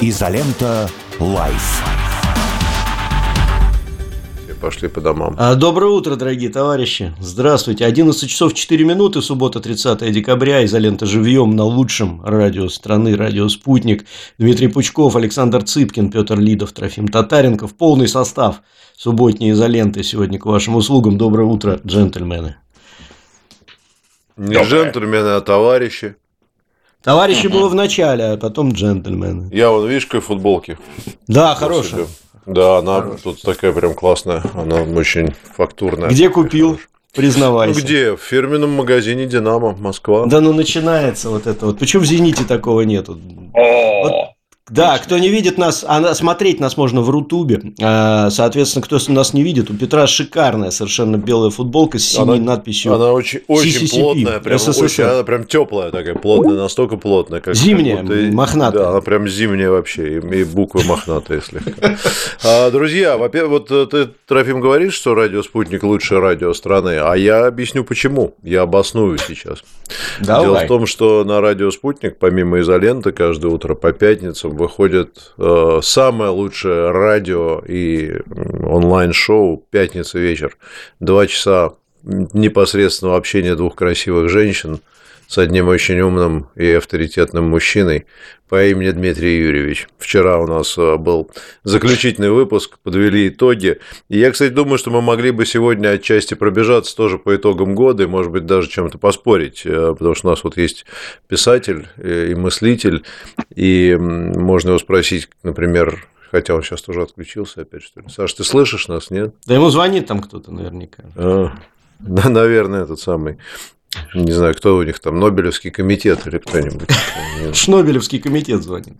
Изолента. Live. Пошли по домам. А, доброе утро, дорогие товарищи. Здравствуйте. 11 часов 4 минуты, суббота, 30 декабря. Изолента живьем на лучшем радио страны, радио «Спутник». Дмитрий Пучков, Александр Цыпкин, Петр Лидов, Трофим Татаренков. Полный состав субботней изоленты сегодня к вашим услугам. Доброе утро, джентльмены. Не Доброе. джентльмены, а товарищи. Товарищи было в начале, а потом джентльмены. Я вот, видишь, какой футболки. Да, хорошая. Да, она Хорош. тут такая прям классная, она очень фактурная. Где купил? Признавайся. Ну, где? В фирменном магазине Динамо, Москва. Да ну начинается вот это вот. Почему в Зените такого нету? Вот да, кто не видит нас, а смотреть нас можно в Рутубе. А, соответственно, кто нас не видит, у Петра шикарная совершенно белая футболка с синей она, надписью. Она очень, очень CCCP, плотная, прям, очень, она прям теплая такая, плотная, настолько плотная. Как, зимняя, как будто, мохнатая. Да, она прям зимняя вообще, и, буквы мохнатые слегка. А, друзья, во-первых, вот э, ты, Трофим, говоришь, что радио «Спутник» лучшее радио страны, а я объясню почему. Я обосную сейчас. Давай. Дело в том, что на радио «Спутник», помимо изоленты, каждое утро по пятницам выходит э, самое лучшее радио и онлайн-шоу «Пятница вечер». Два часа непосредственного общения двух красивых женщин – с одним очень умным и авторитетным мужчиной по имени Дмитрий Юрьевич. Вчера у нас э, был заключительный выпуск, подвели итоги. И я, кстати, думаю, что мы могли бы сегодня отчасти пробежаться тоже по итогам года и, может быть, даже чем-то поспорить, э, потому что у нас вот есть писатель э, и мыслитель, и можно его спросить, например, Хотя он сейчас тоже отключился опять, что ли. Саш, ты слышишь нас, нет? Да ему звонит там кто-то наверняка. А, да, наверное, этот самый не знаю, кто у них там, Нобелевский комитет или кто-нибудь. Шнобелевский комитет звонит.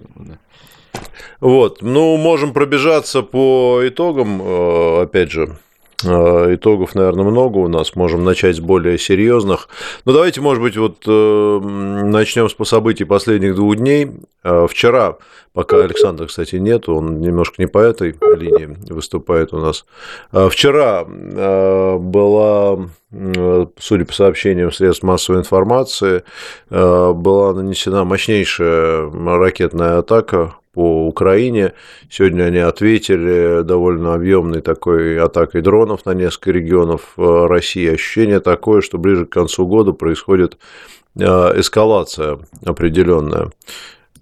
Вот, ну, можем пробежаться по итогам, э, опять же, итогов, наверное, много у нас. Можем начать с более серьезных. Но давайте, может быть, вот э, начнем с событий последних двух дней. Вчера, пока Александра, кстати, нет, он немножко не по этой линии выступает у нас. Вчера была судя по сообщениям средств массовой информации, э, была нанесена мощнейшая ракетная атака по Украине. Сегодня они ответили довольно объемной такой атакой дронов на несколько регионов э, России. Ощущение такое, что ближе к концу года происходит э, эскалация определенная.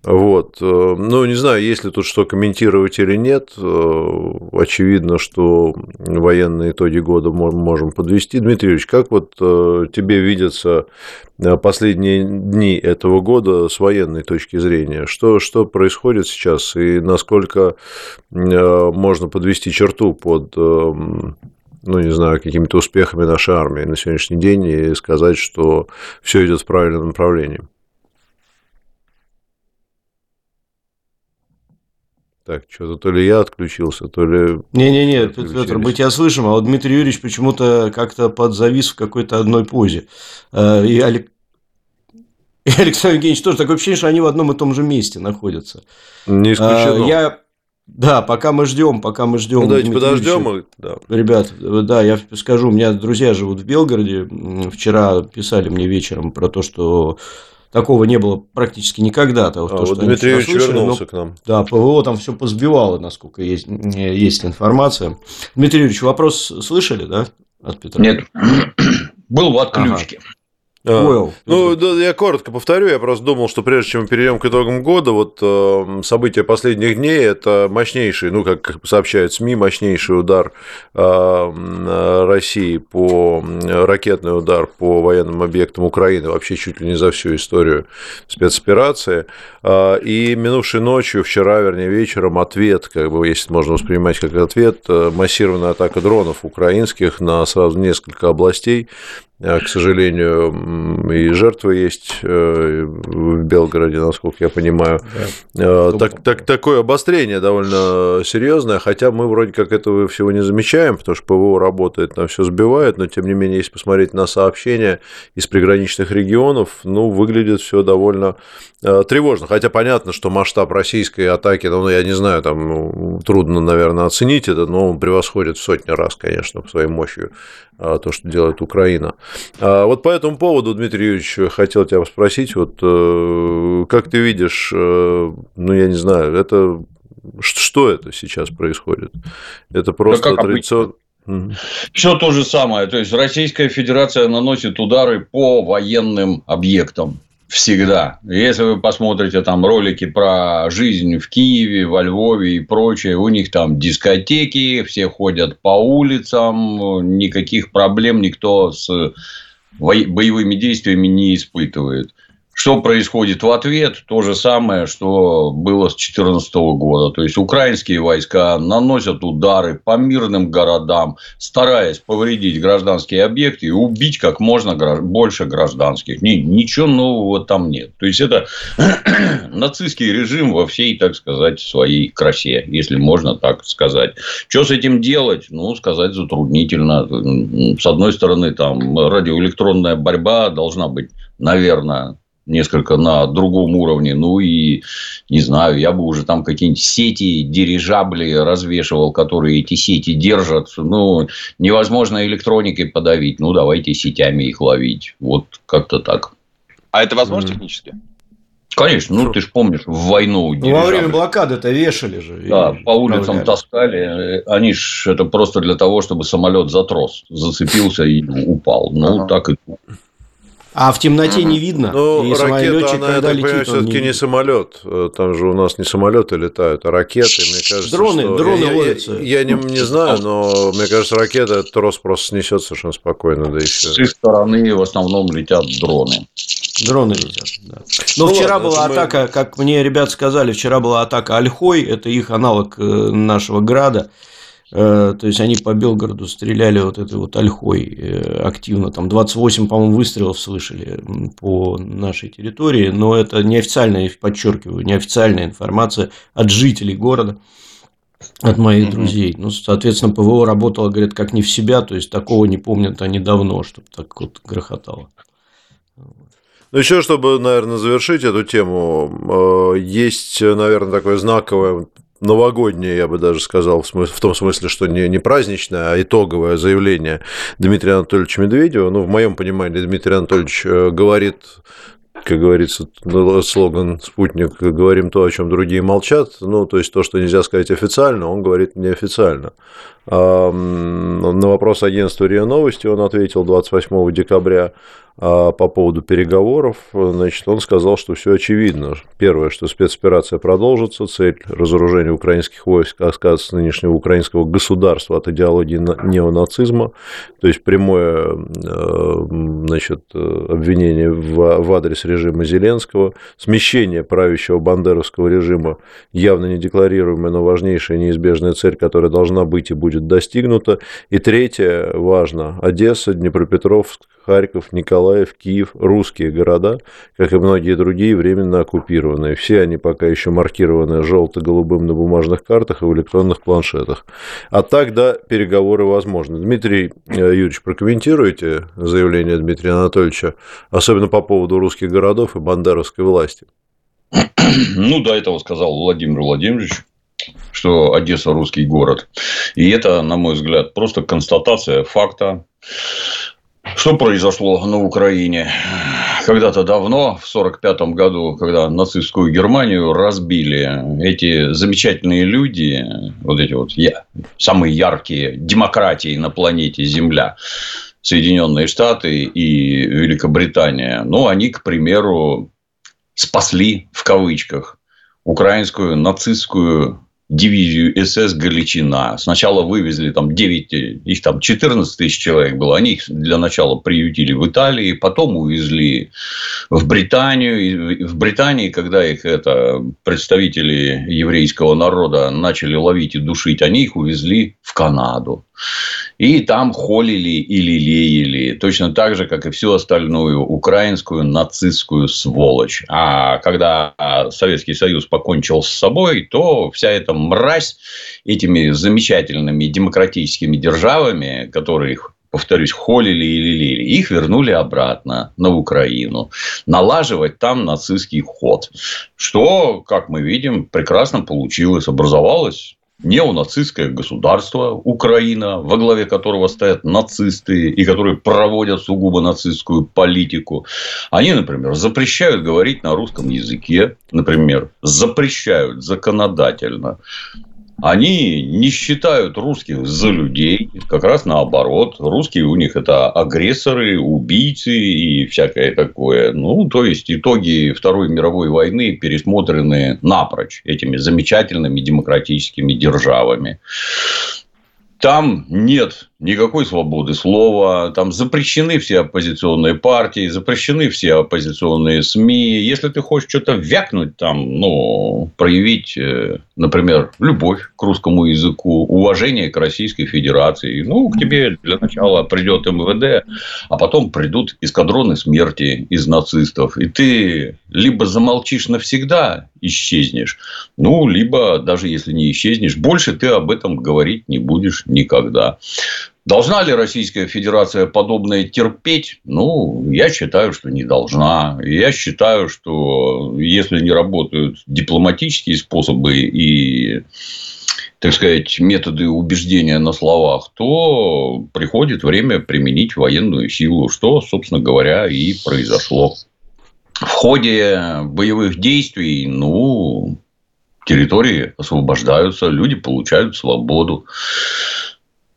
Вот. Э, ну, не знаю, есть ли тут что комментировать или нет. Э, очевидно, что военные итоги года можем подвести. Дмитрий Юрьевич, как вот э, тебе видятся последние дни этого года с военной точки зрения? Что, что происходит сейчас и насколько можно подвести черту под ну, не знаю, какими-то успехами нашей армии на сегодняшний день и сказать, что все идет в правильном направлении? Так, что-то то ли я отключился, то ли... Не-не-не, Петр, мы тебя слышим, а вот Дмитрий Юрьевич почему-то как-то подзавис в какой-то одной позе. Э, и, Олег... и Александр Евгеньевич тоже такое ощущение, что они в одном и том же месте находятся. Не исключено. Э, я... Да, пока мы ждем, пока мы ждем. Ну, давайте подождем. Да. Ребят, да, я скажу, у меня друзья живут в Белгороде. Вчера писали мне вечером про то, что Такого не было практически никогда. Того, а, то, вот Дмитрий Юрьевич вернулся но, к нам. Да, ПВО там все позбивало, насколько есть, есть информация. Дмитрий Юрьевич, вопрос слышали, да, от Петра? Нет, был в отключке. Ага. Понял. Ну, да, я коротко повторю, я просто думал, что прежде чем мы перейдем к итогам года, вот э, события последних дней это мощнейший, ну, как сообщают СМИ, мощнейший удар э, России по ракетный удар по военным объектам Украины, вообще чуть ли не за всю историю спецоперации. Э, и минувшей ночью, вчера, вернее, вечером, ответ, как бы, если можно воспринимать как ответ, э, массированная атака дронов украинских на сразу несколько областей а, к сожалению, и жертвы есть э, в Белгороде, насколько я понимаю. Да. А, так, так, такое обострение довольно серьезное, хотя мы вроде как этого всего не замечаем, потому что ПВО работает, там все сбивает, но тем не менее, если посмотреть на сообщения из приграничных регионов, ну, выглядит все довольно э, тревожно. Хотя понятно, что масштаб российской атаки, ну, я не знаю, там трудно, наверное, оценить это, но он превосходит в сотни раз, конечно, по своей мощью а, то, что делает Украина. А вот по этому поводу, Дмитрий Юрьевич, хотел тебя спросить, вот э, как ты видишь, э, ну, я не знаю, это что это сейчас происходит? Это просто да традиционно... Все то же самое. То есть Российская Федерация наносит удары по военным объектам. Всегда. Если вы посмотрите там ролики про жизнь в Киеве, во Львове и прочее, у них там дискотеки, все ходят по улицам, никаких проблем никто с боевыми действиями не испытывает. Что происходит в ответ? То же самое, что было с 2014 года. То есть, украинские войска наносят удары по мирным городам, стараясь повредить гражданские объекты и убить как можно больше гражданских. Ничего нового там нет. То есть, это нацистский режим во всей, так сказать, своей красе, если можно так сказать. Что с этим делать? Ну, сказать затруднительно. С одной стороны, там радиоэлектронная борьба должна быть, наверное, несколько на другом уровне. Ну и, не знаю, я бы уже там какие-нибудь сети, дирижабли развешивал, которые эти сети держат. Ну, невозможно электроникой подавить. Ну, давайте сетями их ловить. Вот как-то так. А это возможно mm. технически? Конечно, ну ты же помнишь, в войну. Ну, во время блокады-то вешали же. Да, по улицам таскали. Они ж это просто для того, чтобы самолет затрос, зацепился и упал. Ну, ага. так и а в темноте не видно. Ну, и ракета, она, я так понимаю, все-таки не, не самолет. Там же у нас не самолеты летают, а ракеты. Мне кажется, дроны, что... дроны я, ловятся. Я, я не, не знаю, но мне кажется, ракета этот трос просто снесет совершенно спокойно. Да и все. С их стороны в основном летят дроны. Дроны летят, да. Но ну, вчера ладно, была атака, мы... как мне ребят сказали, вчера была атака Альхой, это их аналог э, нашего Града. Э, то есть они по Белгороду стреляли вот этой вот ольхой э, активно. Там 28, по-моему, выстрелов слышали по нашей территории. Но это неофициальная, подчеркиваю, неофициальная информация от жителей города от моих mm-hmm. друзей. Ну, соответственно, ПВО работало, говорят, как не в себя, то есть такого не помнят они давно, чтобы так вот грохотало. Ну, еще, чтобы, наверное, завершить эту тему, э, есть, наверное, такое знаковое новогоднее, я бы даже сказал, в, том смысле, что не, не праздничное, а итоговое заявление Дмитрия Анатольевича Медведева. Ну, в моем понимании, Дмитрий Анатольевич э, говорит как говорится, слоган «Спутник» говорим то, о чем другие молчат, ну, то есть то, что нельзя сказать официально, он говорит неофициально. На вопрос агентства РИА Новости он ответил 28 декабря а по поводу переговоров, значит, он сказал, что все очевидно. Первое, что спецоперация продолжится, цель разоружения украинских войск отказ нынешнего украинского государства от идеологии неонацизма, то есть прямое э, значит, обвинение в адрес режима Зеленского, смещение правящего бандеровского режима, явно не декларируемая, но важнейшая неизбежная цель, которая должна быть и будет достигнута. И третье, важно, Одесса, Днепропетровск, Харьков, Николаев, Киев, русские города, как и многие другие, временно оккупированные. Все они пока еще маркированы желто-голубым на бумажных картах и в электронных планшетах. А так, да, переговоры возможны. Дмитрий э, Юрьевич, прокомментируйте заявление Дмитрия Анатольевича, особенно по поводу русских городов и бандеровской власти. Ну, до этого сказал Владимир Владимирович что Одесса русский город. И это, на мой взгляд, просто констатация факта. Что произошло на Украине? Когда-то давно, в 1945 году, когда нацистскую Германию разбили, эти замечательные люди, вот эти вот я, самые яркие демократии на планете Земля, Соединенные Штаты и Великобритания, ну, они, к примеру, спасли, в кавычках, украинскую нацистскую дивизию СС Галичина. Сначала вывезли там 9, их там 14 тысяч человек было. Они их для начала приютили в Италии, потом увезли в Британию. И в Британии, когда их это, представители еврейского народа начали ловить и душить, они их увезли в Канаду. И там холили и лелеяли, точно так же, как и всю остальную украинскую нацистскую сволочь. А когда Советский Союз покончил с собой, то вся эта мразь этими замечательными демократическими державами, которые повторюсь, холили и лелеяли, их вернули обратно на Украину, налаживать там нацистский ход. Что, как мы видим, прекрасно получилось. Образовалась неонацистское государство Украина, во главе которого стоят нацисты и которые проводят сугубо нацистскую политику. Они, например, запрещают говорить на русском языке, например, запрещают законодательно они не считают русских за людей, как раз наоборот. Русские у них это агрессоры, убийцы и всякое такое. Ну, то есть, итоги Второй мировой войны пересмотрены напрочь этими замечательными демократическими державами. Там нет никакой свободы слова, там запрещены все оппозиционные партии, запрещены все оппозиционные СМИ. Если ты хочешь что-то вякнуть там, ну, проявить, э, например, любовь к русскому языку, уважение к Российской Федерации, ну, к тебе для начала придет МВД, а потом придут эскадроны смерти из нацистов, и ты либо замолчишь навсегда, исчезнешь, ну, либо даже если не исчезнешь, больше ты об этом говорить не будешь никогда. Должна ли Российская Федерация подобное терпеть? Ну, я считаю, что не должна. Я считаю, что если не работают дипломатические способы и так сказать, методы убеждения на словах, то приходит время применить военную силу, что, собственно говоря, и произошло. В ходе боевых действий, ну, территории освобождаются, люди получают свободу.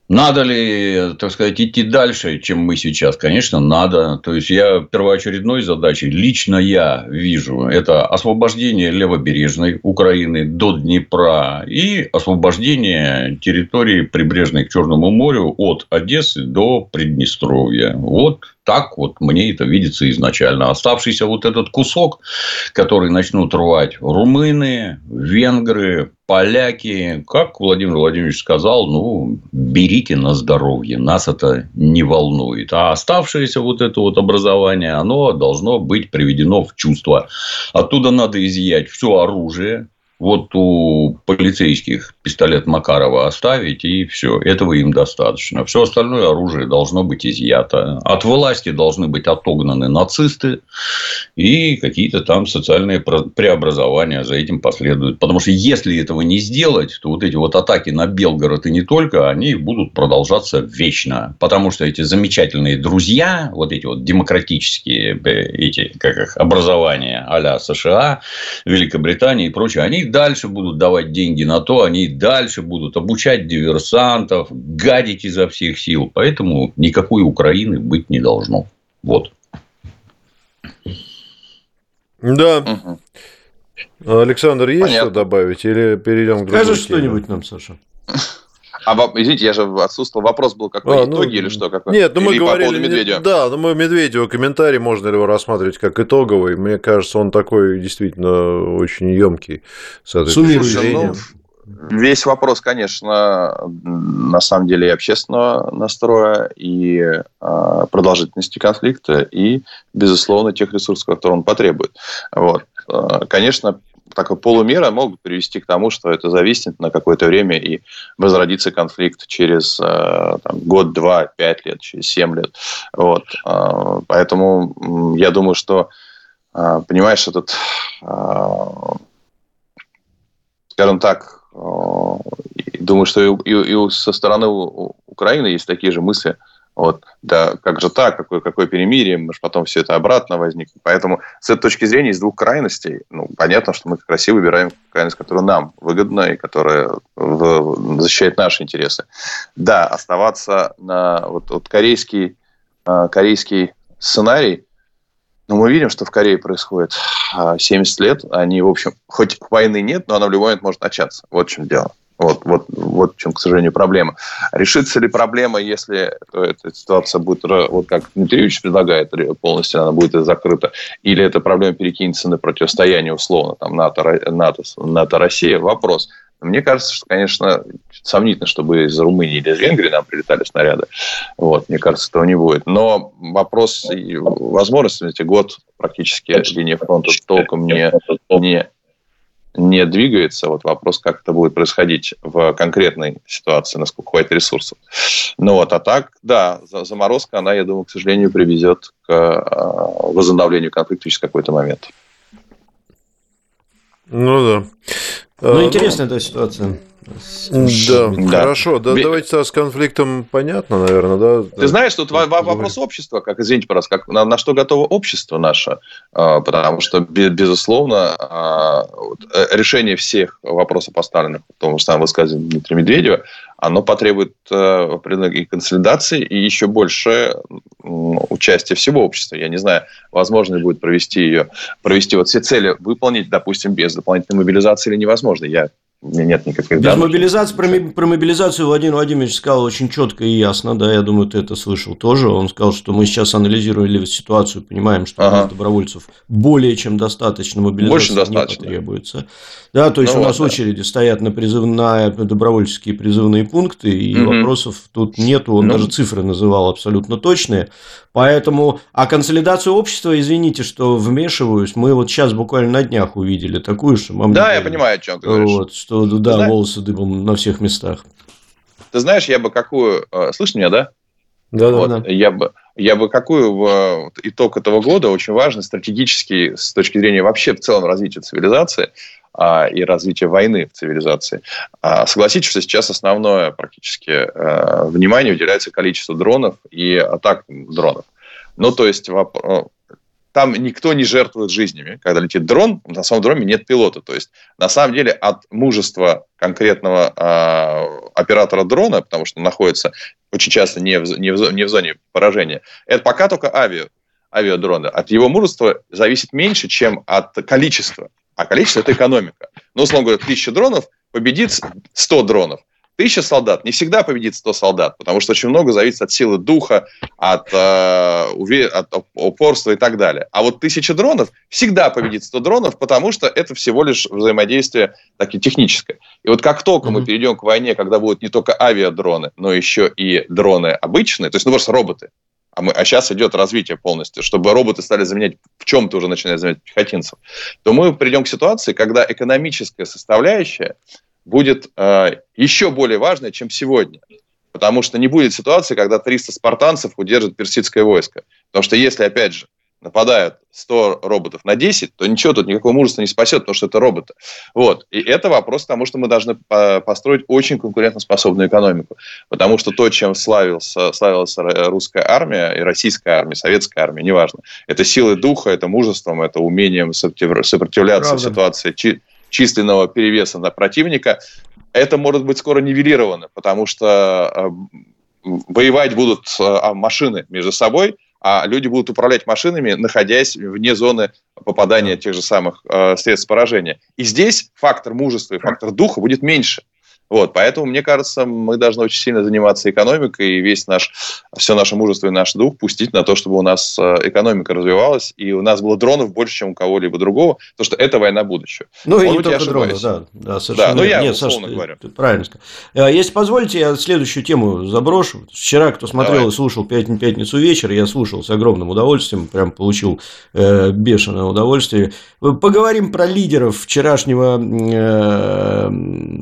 Надо ли, так сказать, идти дальше, чем мы сейчас? Конечно, надо. То есть, я первоочередной задачей, лично я вижу, это освобождение левобережной Украины до Днепра и освобождение территории, прибрежной к Черному морю, от Одессы до Приднестровья. Вот так вот мне это видится изначально. Оставшийся вот этот кусок, который начнут рвать румыны, венгры, поляки, как Владимир Владимирович сказал, ну, берите на здоровье, нас это не волнует. А оставшееся вот это вот образование, оно должно быть приведено в чувство. Оттуда надо изъять все оружие, вот у полицейских пистолет Макарова оставить, и все. Этого им достаточно. Все остальное оружие должно быть изъято. От власти должны быть отогнаны нацисты, и какие-то там социальные преобразования за этим последуют. Потому что если этого не сделать, то вот эти вот атаки на Белгород и не только, они будут продолжаться вечно. Потому что эти замечательные друзья, вот эти вот демократические эти, как их, образования а США, Великобритании и прочее, они дальше будут давать деньги на то, они дальше будут обучать диверсантов, гадить изо всех сил. Поэтому никакой Украины быть не должно. Вот. Да. Угу. Александр, есть Понятно. что добавить? Или перейдем к Скажи что-нибудь нам, Саша. А, извините, я же отсутствовал. Вопрос был какой? А, ну, итоги или что? Какой? Нет, ну мы или говорили... По Медведева? Да, ну мы Медведева комментарий, можно ли его рассматривать как итоговый. Мне кажется, он такой действительно очень емкий. Ну, весь вопрос, конечно, на самом деле и общественного настроя, и э, продолжительности конфликта, и, безусловно, тех ресурсов, которые он потребует. Вот. А, конечно, такой полумера могут привести к тому, что это зависнет на какое-то время и возродится конфликт через э, там, год, два, пять лет, через семь лет. Вот. Э, поэтому я думаю, что, э, понимаешь, этот, скажем так, думаю, что и, и, и со стороны Украины есть такие же мысли – вот, да, как же так, какое, какое перемирие, мы же потом все это обратно возникнет. Поэтому с этой точки зрения, из двух крайностей, ну, понятно, что мы как и выбираем крайность, которая нам выгодна и которая в, защищает наши интересы. Да, оставаться на вот, вот корейский, а, корейский сценарий, но мы видим, что в Корее происходит 70 а, лет. Они, в общем, хоть войны нет, но она в любой момент может начаться. Вот в чем дело. Вот, вот, вот в чем, к сожалению, проблема. Решится ли проблема, если эта ситуация будет, вот как Дмитрий Юрьевич предлагает, полностью она будет закрыта, или эта проблема перекинется на противостояние, условно, там, НАТО, НАТО, НАТО Россия? Вопрос. Мне кажется, что, конечно, сомнительно, чтобы из Румынии или из Венгрии нам прилетали снаряды. Вот, мне кажется, этого не будет. Но вопрос возможности, год практически линия фронта толком не, не не двигается. Вот вопрос, как это будет происходить в конкретной ситуации, насколько хватит ресурсов. Ну вот, а так, да, заморозка, она, я думаю, к сожалению, приведет к э, возобновлению конфликта через какой-то момент. Ну да. Ну, ну интересная эта ситуация. Да, да, хорошо. Да, давайте с конфликтом понятно, наверное, да. Ты знаешь, тут вопрос общества, как, извините, пожалуйста, как, на, на что готово общество наше, а, потому что, безусловно, а, э, решение всех вопросов, поставленных в том же самом высказывании Дмитрия Медведева, оно потребует э, определенной консолидации и еще больше участия всего общества. Я не знаю, возможно ли будет провести ее, провести вот все цели выполнить, допустим, без дополнительной мобилизации или невозможно. Я у меня нет никаких Без данных. мобилизации, про, про мобилизацию Владимир Владимирович сказал очень четко и ясно, да, я думаю, ты это слышал тоже. Он сказал, что мы сейчас анализируем ситуацию, понимаем, что ага. у нас добровольцев более чем достаточно, мобилизации Больше достаточно. не потребуется. Да, то есть ну, у нас вот, очереди да. стоят на, призыв, на добровольческие призывные пункты, и угу. вопросов тут нету, он ну. даже цифры называл абсолютно точные. Поэтому, а консолидацию общества, извините, что вмешиваюсь, мы вот сейчас буквально на днях увидели такую, что... Мам, да, я понимаю, о чем ты говоришь. Вот, что, да, знаешь, волосы дыбом на всех местах. Ты знаешь, я бы какую... Э, слышишь меня, да? Да, вот, да, да. Я бы, я бы какую в итог этого года очень важный стратегический с точки зрения вообще в целом развития цивилизации а, и развития войны в цивилизации. А, согласитесь, что сейчас основное практически а, внимание уделяется количеству дронов и атак дронов. Ну, то есть там никто не жертвует жизнями. Когда летит дрон, на самом дроне нет пилота. То есть, на самом деле, от мужества конкретного э, оператора дрона, потому что находится очень часто не в, не в, не в зоне поражения, это пока только авиа, авиадрона. От его мужества зависит меньше, чем от количества. А количество – это экономика. Ну, условно говоря, тысяча дронов победит 100 дронов. Тысяча солдат не всегда победит 100 солдат, потому что очень много зависит от силы духа, от, э, от упорства и так далее. А вот тысяча дронов всегда победит 100 дронов, потому что это всего лишь взаимодействие таки техническое. И вот как только mm-hmm. мы перейдем к войне, когда будут не только авиадроны, но еще и дроны обычные, то есть ну, просто роботы, а, мы, а сейчас идет развитие полностью, чтобы роботы стали заменять, в чем-то уже начинают заменять пехотинцев, то мы придем к ситуации, когда экономическая составляющая будет э, еще более важной, чем сегодня. Потому что не будет ситуации, когда 300 спартанцев удержат персидское войско. Потому что если, опять же, нападают 100 роботов на 10, то ничего тут, никакого мужества не спасет, потому что это роботы. Вот. И это вопрос к тому, что мы должны построить очень конкурентоспособную экономику. Потому что то, чем славился, славилась русская армия и российская армия, советская армия, неважно, это силой духа, это мужеством, это умением сопротивляться Правда. ситуации численного перевеса на противника, это может быть скоро нивелировано, потому что э, воевать будут э, машины между собой, а люди будут управлять машинами, находясь вне зоны попадания тех же самых э, средств поражения. И здесь фактор мужества и фактор духа будет меньше. Вот, поэтому, мне кажется, мы должны очень сильно заниматься экономикой и весь наш, все наше мужество и наш дух пустить на то, чтобы у нас э, экономика развивалась, и у нас было дронов больше, чем у кого-либо другого, потому что это война будущего. Ну, и не только дронов, да, да, совершенно. Да, ну, я Нет, условно Саша, говорю. Правильно сказал. Э, если позволите, я следующую тему заброшу. Вчера, кто смотрел Давай. и слушал пятницу вечер, я слушал с огромным удовольствием, прям получил э, бешеное удовольствие. Поговорим про лидеров вчерашнего э,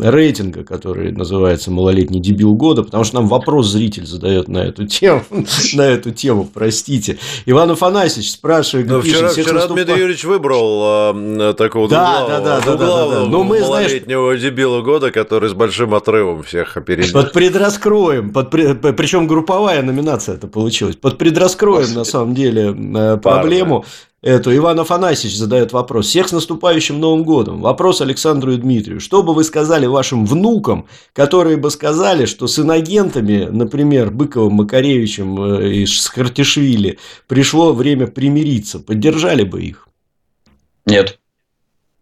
рейтинга, который называется «Малолетний дебил года», потому что нам вопрос зритель задает на эту тему, на эту тему, простите. Иван Афанасьевич спрашивает, Но вчера, вчера наступа... Дмитрий Юрьевич выбрал а, такого да, да, да, двуглавого да, да, да. Но мы, малолетнего знаешь, дебила года, который с большим отрывом всех опередил. Под предраскроем, под, причем групповая номинация это получилась, под предраскроем на самом деле э, проблему. Эту. Иван Афанасьевич задает вопрос. Всех с наступающим Новым годом. Вопрос Александру и Дмитрию. Что бы вы сказали вашим внукам, которые бы сказали, что с инагентами, например, Быковым, Макаревичем э, и Скартишвили, пришло время примириться? Поддержали бы их? Нет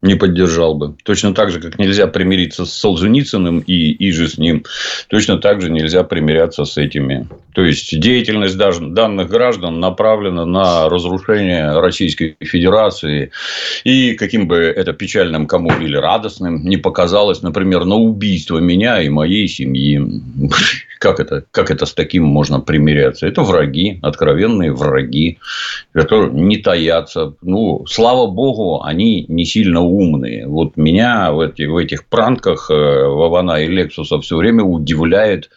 не поддержал бы. Точно так же, как нельзя примириться с Солженицыным и, и же с ним, точно так же нельзя примиряться с этими. То есть, деятельность даже данных граждан направлена на разрушение Российской Федерации. И каким бы это печальным кому или радостным не показалось, например, на убийство меня и моей семьи. Как это, как это с таким можно примиряться? Это враги, откровенные враги, которые не таятся. Ну, слава богу, они не сильно умные. Вот меня в, эти, в этих пранках э, Вавана и Лексуса все время удивляет,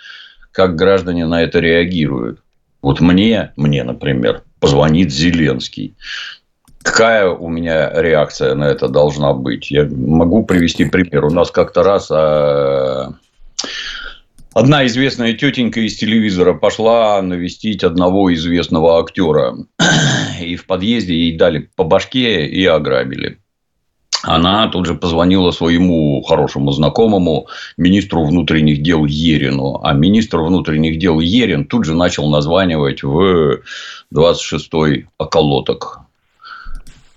как граждане на это реагируют. Вот мне, мне, например, позвонит Зеленский Какая у меня реакция на это должна быть? Я могу привести пример. У нас как-то раз а, одна известная тетенька из телевизора пошла навестить одного известного актера. И в подъезде ей дали по башке и ограбили она тут же позвонила своему хорошему знакомому министру внутренних дел Ерину. А министр внутренних дел Ерин тут же начал названивать в 26-й околоток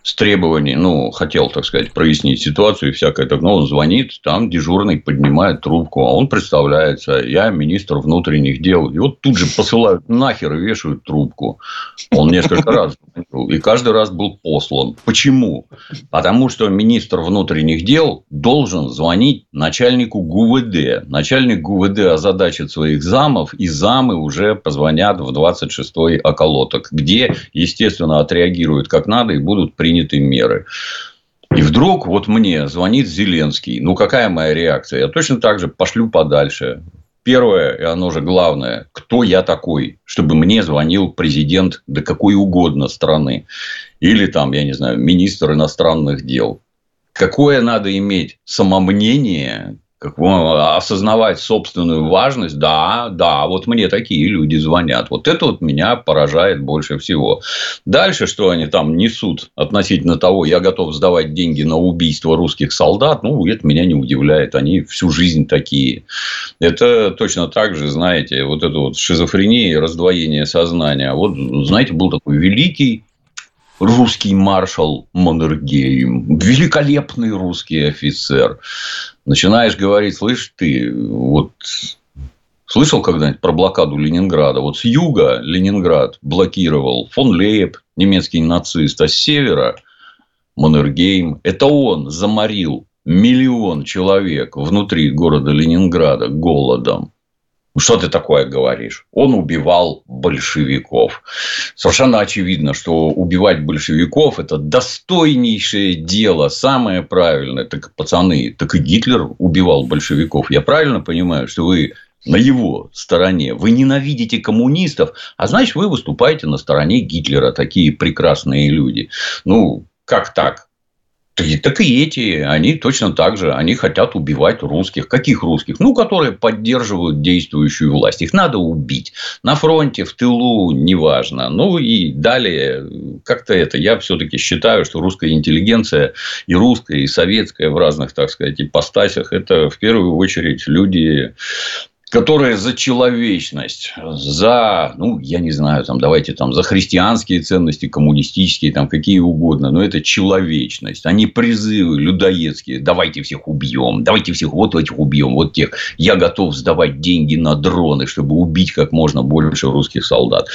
с требованием, ну, хотел, так сказать, прояснить ситуацию и всякое так, но он звонит, там дежурный поднимает трубку, а он представляется, я министр внутренних дел, и вот тут же посылают нахер и вешают трубку. Он несколько раз и каждый раз был послан. Почему? Потому что министр внутренних дел должен звонить начальнику ГУВД. Начальник ГУВД озадачит своих замов, и замы уже позвонят в 26-й околоток, где, естественно, отреагируют как надо и будут приняты приняты меры. И вдруг вот мне звонит Зеленский. Ну, какая моя реакция? Я точно так же пошлю подальше. Первое, и оно же главное, кто я такой, чтобы мне звонил президент до какой угодно страны. Или там, я не знаю, министр иностранных дел. Какое надо иметь самомнение, как, осознавать собственную важность, да, да, вот мне такие люди звонят. Вот это вот меня поражает больше всего. Дальше, что они там несут относительно того, я готов сдавать деньги на убийство русских солдат, ну, это меня не удивляет. Они всю жизнь такие. Это точно так же, знаете, вот это вот шизофрения и раздвоение сознания. Вот, знаете, был такой великий русский маршал Маннергейм, великолепный русский офицер. Начинаешь говорить, слышь, ты вот слышал когда-нибудь про блокаду Ленинграда? Вот с юга Ленинград блокировал фон Лейб, немецкий нацист, а с севера Маннергейм. Это он заморил миллион человек внутри города Ленинграда голодом. Ну, что ты такое говоришь? Он убивал большевиков. Совершенно очевидно, что убивать большевиков – это достойнейшее дело, самое правильное. Так, пацаны, так и Гитлер убивал большевиков. Я правильно понимаю, что вы на его стороне. Вы ненавидите коммунистов, а значит, вы выступаете на стороне Гитлера. Такие прекрасные люди. Ну, как так? Так и эти, они точно так же, они хотят убивать русских. Каких русских? Ну, которые поддерживают действующую власть. Их надо убить. На фронте, в тылу, неважно. Ну, и далее, как-то это, я все-таки считаю, что русская интеллигенция и русская, и советская в разных, так сказать, ипостасях, это в первую очередь люди которые за человечность, за, ну, я не знаю, там, давайте там, за христианские ценности, коммунистические, там, какие угодно, но это человечность, они призывы людоедские, давайте всех убьем, давайте всех вот этих убьем, вот тех, я готов сдавать деньги на дроны, чтобы убить как можно больше русских солдат.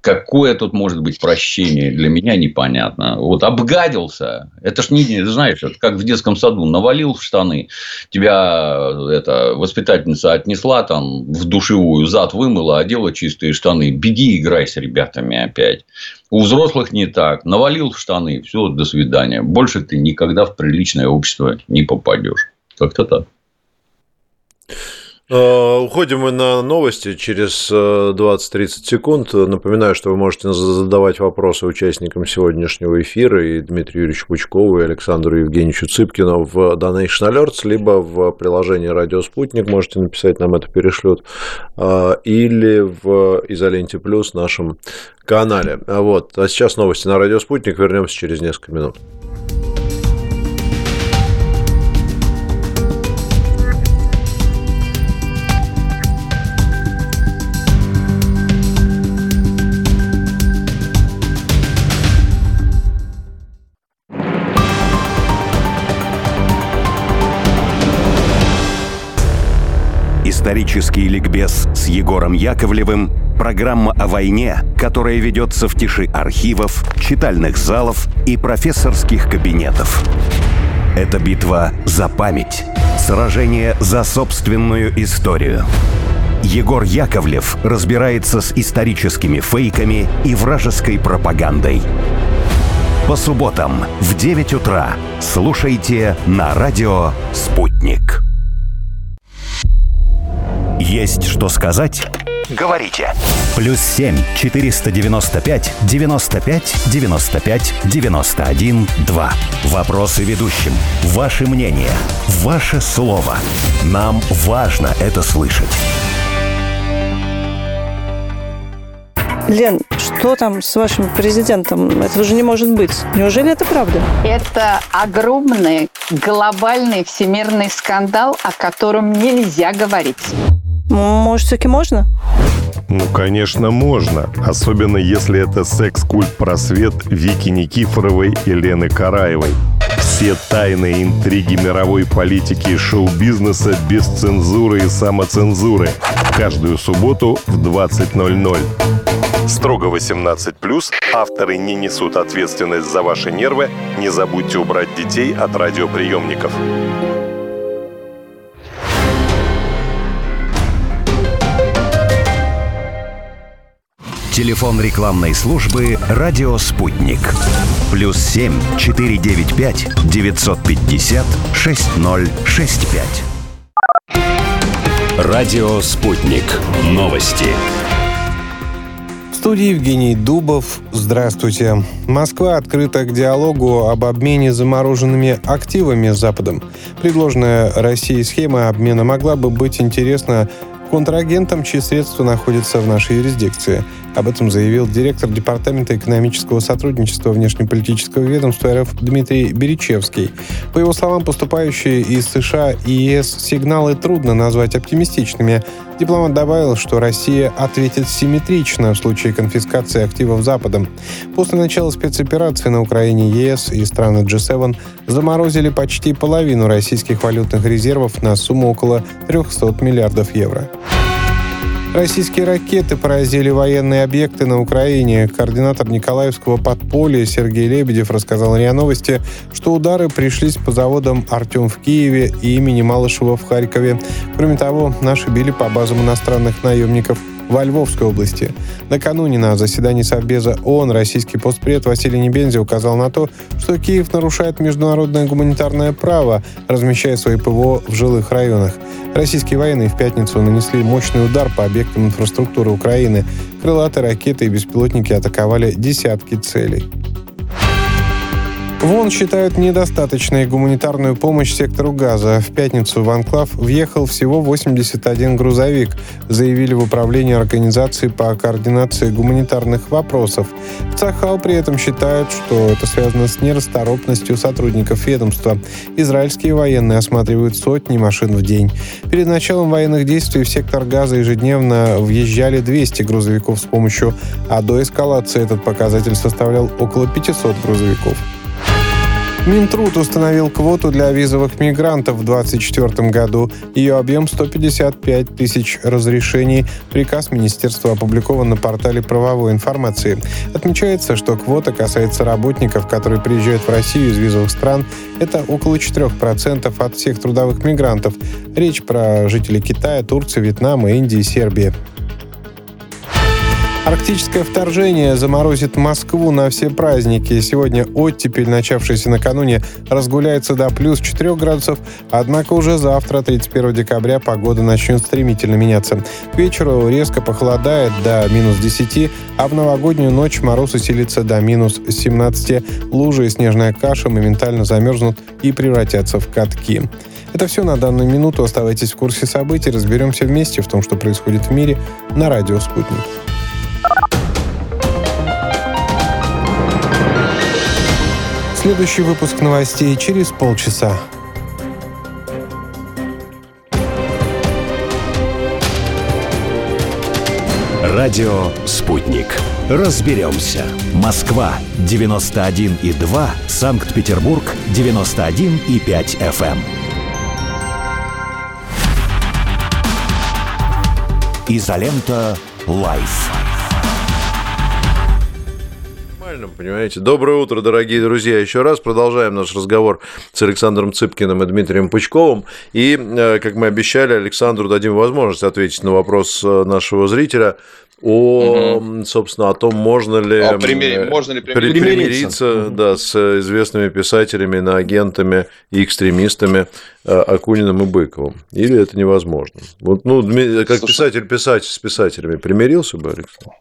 Какое тут может быть прощение, для меня непонятно. Вот обгадился, это ж не, знаешь, это как в детском саду, навалил в штаны, тебя это, воспитательница отнесла, там в душевую зад вымыла, одела чистые штаны. Беги, играй с ребятами опять. У взрослых не так. Навалил в штаны, все, до свидания. Больше ты никогда в приличное общество не попадешь. Как-то так. Э, уходим мы на новости через 20-30 э, секунд. Напоминаю, что вы можете задавать вопросы участникам сегодняшнего эфира и Дмитрию Юрьевичу Пучкову, и Александру Евгеньевичу Цыпкину в Donation Alerts, либо в приложении «Радио Спутник» можете написать, нам это перешлют, э, или в «Изоленте Плюс» нашем канале. Вот. А сейчас новости на «Радио Спутник». Вернемся через несколько минут. Исторический ликбез с Егором Яковлевым – программа о войне, которая ведется в тиши архивов, читальных залов и профессорских кабинетов. Это битва за память, сражение за собственную историю. Егор Яковлев разбирается с историческими фейками и вражеской пропагандой. По субботам в 9 утра слушайте на радио «Спутник». Есть что сказать? Говорите. Плюс 7 495 95 95 91 2. Вопросы ведущим. Ваше мнение. Ваше слово. Нам важно это слышать. Лен, что там с вашим президентом? Это уже не может быть. Неужели это правда? Это огромный глобальный всемирный скандал, о котором нельзя говорить. Может, все-таки можно? Ну, конечно, можно. Особенно, если это секс-культ-просвет Вики Никифоровой и Лены Караевой. Все тайные интриги мировой политики и шоу-бизнеса без цензуры и самоцензуры. Каждую субботу в 20.00. Строго 18+, авторы не несут ответственность за ваши нервы. Не забудьте убрать детей от радиоприемников. Телефон рекламной службы «Радио Спутник». Плюс 7 495 950 6065. Радио «Спутник». Новости. В студии Евгений Дубов. Здравствуйте. Москва открыта к диалогу об обмене замороженными активами с Западом. Предложенная Россией схема обмена могла бы быть интересна контрагентам, чьи средства находятся в нашей юрисдикции. Об этом заявил директор Департамента экономического сотрудничества внешнеполитического ведомства РФ Дмитрий Беречевский. По его словам, поступающие из США и ЕС сигналы трудно назвать оптимистичными. Дипломат добавил, что Россия ответит симметрично в случае конфискации активов Западом. После начала спецоперации на Украине ЕС и страны G7 заморозили почти половину российских валютных резервов на сумму около 300 миллиардов евро. Российские ракеты поразили военные объекты на Украине. Координатор Николаевского подполья Сергей Лебедев рассказал РИА Новости, что удары пришлись по заводам «Артем» в Киеве и имени Малышева в Харькове. Кроме того, наши били по базам иностранных наемников во Львовской области. Накануне на заседании Совбеза ООН российский постпред Василий Небензи указал на то, что Киев нарушает международное гуманитарное право, размещая свои ПВО в жилых районах. Российские военные в пятницу нанесли мощный удар по объектам инфраструктуры Украины. Крылатые ракеты и беспилотники атаковали десятки целей. В ООН считают недостаточной гуманитарную помощь сектору газа. В пятницу в Анклав въехал всего 81 грузовик, заявили в управлении организации по координации гуманитарных вопросов. В Цахал при этом считают, что это связано с нерасторопностью сотрудников ведомства. Израильские военные осматривают сотни машин в день. Перед началом военных действий в сектор газа ежедневно въезжали 200 грузовиков с помощью, а до эскалации этот показатель составлял около 500 грузовиков. Минтруд установил квоту для визовых мигрантов в 2024 году. Ее объем 155 тысяч разрешений. Приказ министерства опубликован на портале правовой информации. Отмечается, что квота касается работников, которые приезжают в Россию из визовых стран. Это около 4% от всех трудовых мигрантов. Речь про жителей Китая, Турции, Вьетнама, Индии, Сербии. Арктическое вторжение заморозит Москву на все праздники. Сегодня оттепель, начавшаяся накануне, разгуляется до плюс 4 градусов, однако уже завтра, 31 декабря, погода начнет стремительно меняться. К вечеру резко похолодает до минус 10, а в новогоднюю ночь мороз усилится до минус 17. Лужи и снежная каша моментально замерзнут и превратятся в катки. Это все на данную минуту. Оставайтесь в курсе событий. Разберемся вместе в том, что происходит в мире на радио «Спутник». Следующий выпуск новостей через полчаса. Радио «Спутник». Разберемся. Москва, 91,2. Санкт-Петербург, 91,5 FM. Изолента «Live». Нормальным, понимаете. Доброе утро, дорогие друзья. Еще раз продолжаем наш разговор с Александром Цыпкиным и Дмитрием Пучковым. И, э, как мы обещали, Александру дадим возможность ответить на вопрос э, нашего зрителя о, угу. собственно, о том, можно ли, о примири... можно ли примириться, примириться угу. да, с известными писателями, иноагентами и экстремистами э, Акуниным и Быковым. Или это невозможно? Вот, ну, как Слушай... писатель писать с писателями примирился бы, Александр?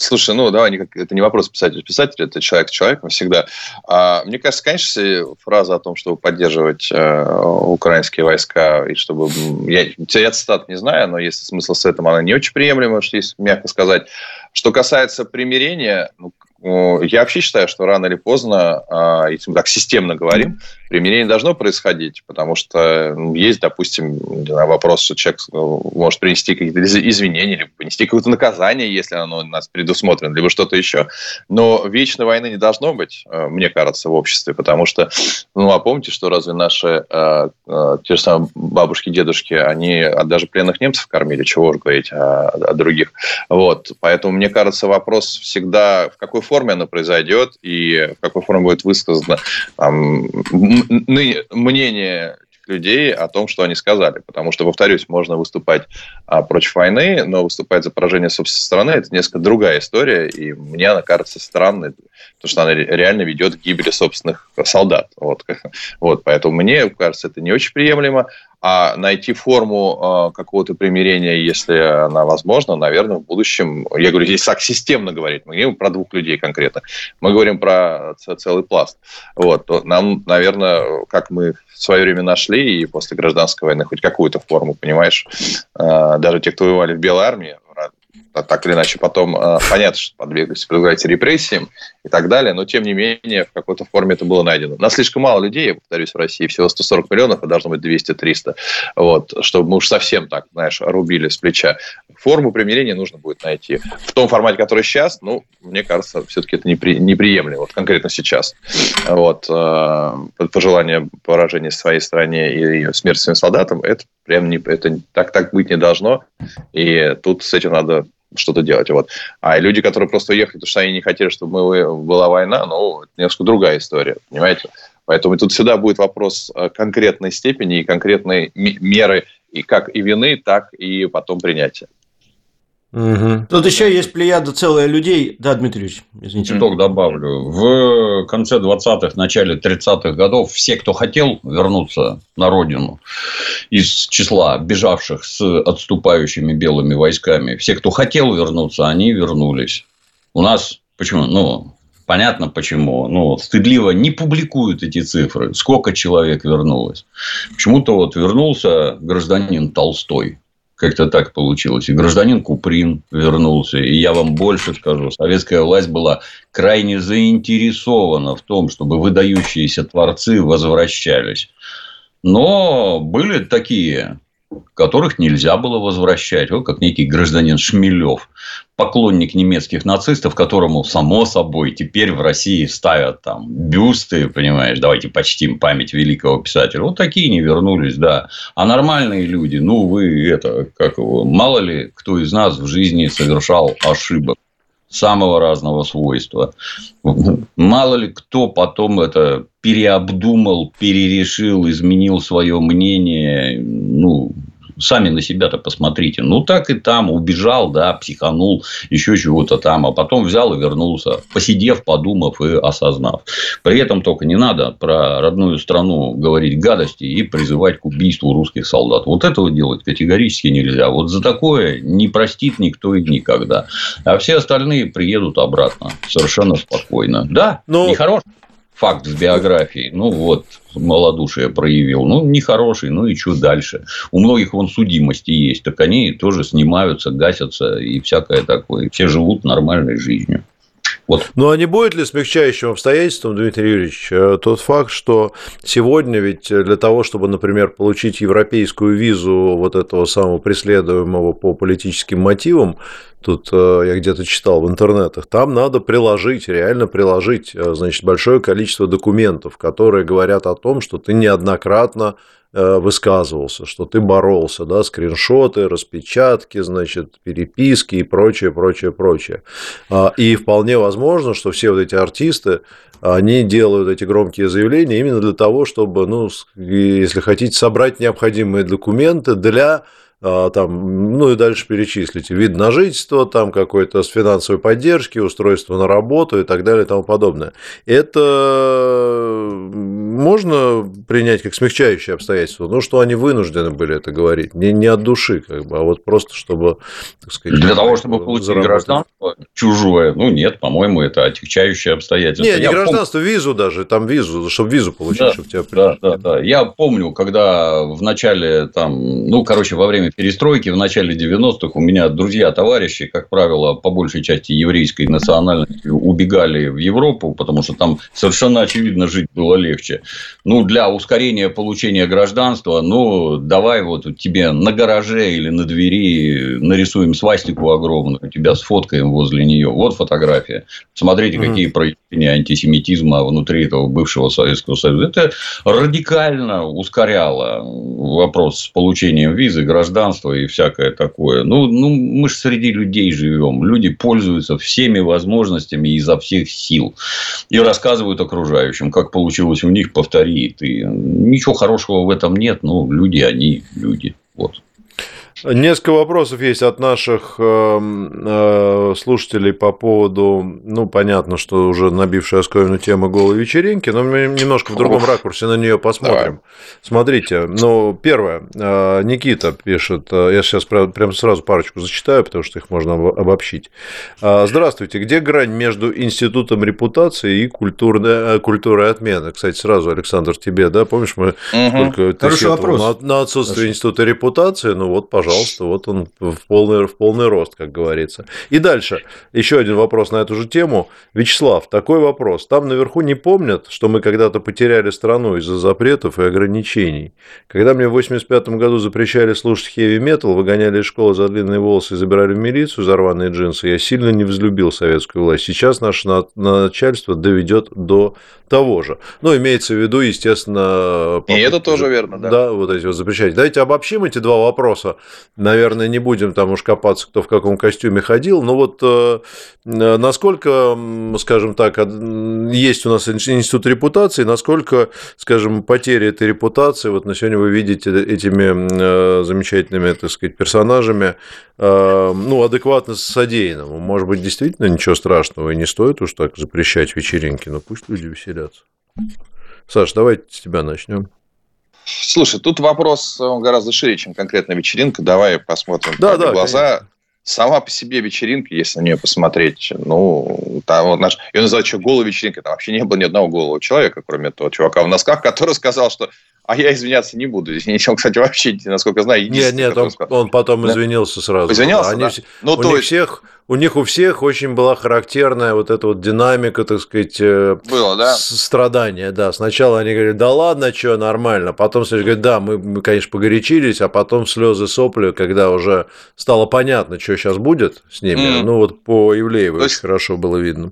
Слушай, ну давай, это не вопрос писатель писатель, это человек человек всегда. А, мне кажется, конечно, фраза о том, чтобы поддерживать э, украинские войска и чтобы я, я цитат не знаю, но если смысл с этим, она не очень приемлема, что если мягко сказать. Что касается примирения, ну, я вообще считаю, что рано или поздно, а, если мы так системно говорим, примирение должно происходить, потому что ну, есть, допустим, вопрос, что человек ну, может принести какие-то извинения, или принести какое-то наказание, если оно у нас предусмотрено, либо что-то еще. Но вечной войны не должно быть, э, мне кажется, в обществе, потому что, ну, а помните, что разве наши э, э, те же самые бабушки, дедушки, они даже пленных немцев кормили, чего уж говорить о, о других. Вот, поэтому, мне кажется, вопрос всегда, в какой форме оно произойдет и в какой форме будет высказано там, мнение людей о том, что они сказали. Потому что, повторюсь, можно выступать а, против войны, но выступать за поражение собственной страны – это несколько другая история, и мне она кажется странной, потому что она реально ведет к гибели собственных солдат. Вот, вот, поэтому мне кажется, это не очень приемлемо. А найти форму э, какого-то примирения, если она возможна, наверное, в будущем, я говорю, здесь так системно говорить, мы говорим про двух людей конкретно, мы говорим про целый пласт. Вот, нам, наверное, как мы в свое время нашли и после гражданской войны хоть какую-то форму, понимаешь, э, даже те, кто воевали в Белой армии, а так или иначе потом э, понятно, что подверглись подвергаете репрессиям и так далее, но тем не менее в какой-то форме это было найдено. Нас слишком мало людей, я повторюсь, в России всего 140 миллионов, а должно быть 200-300, вот, чтобы мы уж совсем так, знаешь, рубили с плеча. Форму примирения нужно будет найти. В том формате, который сейчас, ну, мне кажется, все-таки это непри, неприемлемо, вот конкретно сейчас. Вот, э, пожелание поражения своей стране и смерти своим солдатам, это прям не, это так, так быть не должно, и тут с этим надо что-то делать. Вот. А люди, которые просто уехали, потому что они не хотели, чтобы была война, ну, это несколько другая история, понимаете? Поэтому тут всегда будет вопрос э, конкретной степени и конкретной меры, и как и вины, так и потом принятия. Угу. Тут еще есть плеяда целая людей. Да, Дмитриевич, извините. Только добавлю. В конце 20-х, начале 30-х годов все, кто хотел вернуться на родину из числа бежавших с отступающими белыми войсками, все, кто хотел вернуться, они вернулись. У нас почему? Ну, понятно почему. Ну, стыдливо не публикуют эти цифры. Сколько человек вернулось. Почему-то вот вернулся гражданин Толстой как-то так получилось. И гражданин Куприн вернулся. И я вам больше скажу. Советская власть была крайне заинтересована в том, чтобы выдающиеся творцы возвращались. Но были такие которых нельзя было возвращать. Вот как некий гражданин Шмелев, поклонник немецких нацистов, которому, само собой, теперь в России ставят там бюсты, понимаешь, давайте почтим память великого писателя. Вот такие не вернулись, да. А нормальные люди, ну, вы это, как его, мало ли кто из нас в жизни совершал ошибок самого разного свойства. Мало ли кто потом это переобдумал, перерешил, изменил свое мнение. Ну, сами на себя-то посмотрите. Ну, так и там убежал, да, психанул, еще чего-то там, а потом взял и вернулся, посидев, подумав и осознав. При этом только не надо про родную страну говорить гадости и призывать к убийству русских солдат. Вот этого делать категорически нельзя. Вот за такое не простит никто и никогда. А все остальные приедут обратно совершенно спокойно. Да, Но... нехороший факт с биографией. Ну, вот, малодушие проявил. Ну, нехороший, ну и что дальше? У многих вон судимости есть, так они тоже снимаются, гасятся и всякое такое. Все живут нормальной жизнью. Вот. Ну, а не будет ли смягчающим обстоятельством, Дмитрий Юрьевич, э, тот факт, что сегодня ведь для того, чтобы, например, получить европейскую визу вот этого самого преследуемого по политическим мотивам, тут э, я где-то читал в интернетах, там надо приложить, реально приложить, э, значит, большое количество документов, которые говорят о том, что ты неоднократно э, высказывался, что ты боролся, да, скриншоты, распечатки, значит, переписки и прочее, прочее, прочее. А, и вполне возможно, что все вот эти артисты, они делают эти громкие заявления именно для того, чтобы, ну, если хотите, собрать необходимые документы для там, ну и дальше перечислите, вид на жительство, там какой-то с финансовой поддержки, устройство на работу и так далее и тому подобное. Это можно принять как смягчающее обстоятельство, ну, что они вынуждены были это говорить, не, не от души, как бы, а вот просто чтобы, так сказать, Для того, чтобы получить заработать. гражданство чужое, ну, нет, по-моему, это отягчающее обстоятельство. Нет, не Я гражданство, помню... визу даже, там визу, чтобы визу получить, да, чтобы тебя да, да, да. Я помню, когда в начале, там, ну, короче, во время перестройки в начале 90-х у меня друзья, товарищи, как правило, по большей части еврейской национальности, убегали в Европу, потому что там совершенно очевидно жить было легче. Ну, для ускорения получения гражданства, ну, давай вот тебе на гараже или на двери нарисуем свастику огромную, тебя сфоткаем возле нее. Вот фотография. Смотрите, угу. какие проявления антисемитизма внутри этого бывшего Советского Союза. Это радикально ускоряло вопрос с получением визы, гражданства гражданство и всякое такое. Ну, ну мы же среди людей живем. Люди пользуются всеми возможностями изо всех сил. И рассказывают окружающим, как получилось у них, повтори ты. Ничего хорошего в этом нет. Ну, люди, они люди. Вот. Несколько вопросов есть от наших эм, э, слушателей по поводу, ну, понятно, что уже набившая оскомину тема голой вечеринки, но мы немножко в другом ракурсе на нее посмотрим. Давай. Смотрите, ну, первое, э, Никита пишет, э, я сейчас прям сразу парочку зачитаю, потому что их можно обобщить. Здравствуйте, где грань между институтом репутации и культурной, культурой отмены? Кстати, сразу, Александр, тебе, да, помнишь, мы угу. только ты на, на отсутствие Хорошо. института репутации, ну вот, пожалуйста пожалуйста, вот он в полный, в полный рост, как говорится. И дальше, еще один вопрос на эту же тему. Вячеслав, такой вопрос. Там наверху не помнят, что мы когда-то потеряли страну из-за запретов и ограничений. Когда мне в 85 году запрещали слушать хэви-метал, выгоняли из школы за длинные волосы и забирали в милицию за рваные джинсы, я сильно не взлюбил советскую власть. Сейчас наше начальство доведет до того же. Ну, имеется в виду, естественно... И это тоже верно, да. Да, вот эти вот запрещать. Давайте обобщим эти два вопроса. Наверное, не будем там уж копаться, кто в каком костюме ходил, но вот э, насколько, скажем так, есть у нас институт репутации, насколько, скажем, потери этой репутации, вот на сегодня вы видите этими э, замечательными, так сказать, персонажами, э, ну, адекватно содеянному. Может быть, действительно ничего страшного, и не стоит уж так запрещать вечеринки, но пусть люди веселятся. Саш, давайте с тебя начнем. Слушай, тут вопрос он гораздо шире, чем конкретно вечеринка. Давай посмотрим да, да, глаза. Конечно. Сама по себе вечеринка, если на нее посмотреть, ну, там вот наш, ее называют еще голая вечеринка, там вообще не было ни одного голого человека, кроме того чувака в носках, который сказал, что а я извиняться не буду. Извините, он, кстати, вообще, насколько знаю, Нет, нет, он, он потом извинился сразу. Извинялся, Они, да? Ну, у то есть... всех у них у всех очень была характерная вот эта вот динамика, так сказать, э, Было, да? страдания, да. Сначала они говорили, да ладно, что, нормально. Потом все говорят, да, мы, мы, конечно, погорячились, а потом слезы сопли, когда уже стало понятно, что сейчас будет с ними. Mm. Ну, вот по Ивлееву очень есть... хорошо было видно,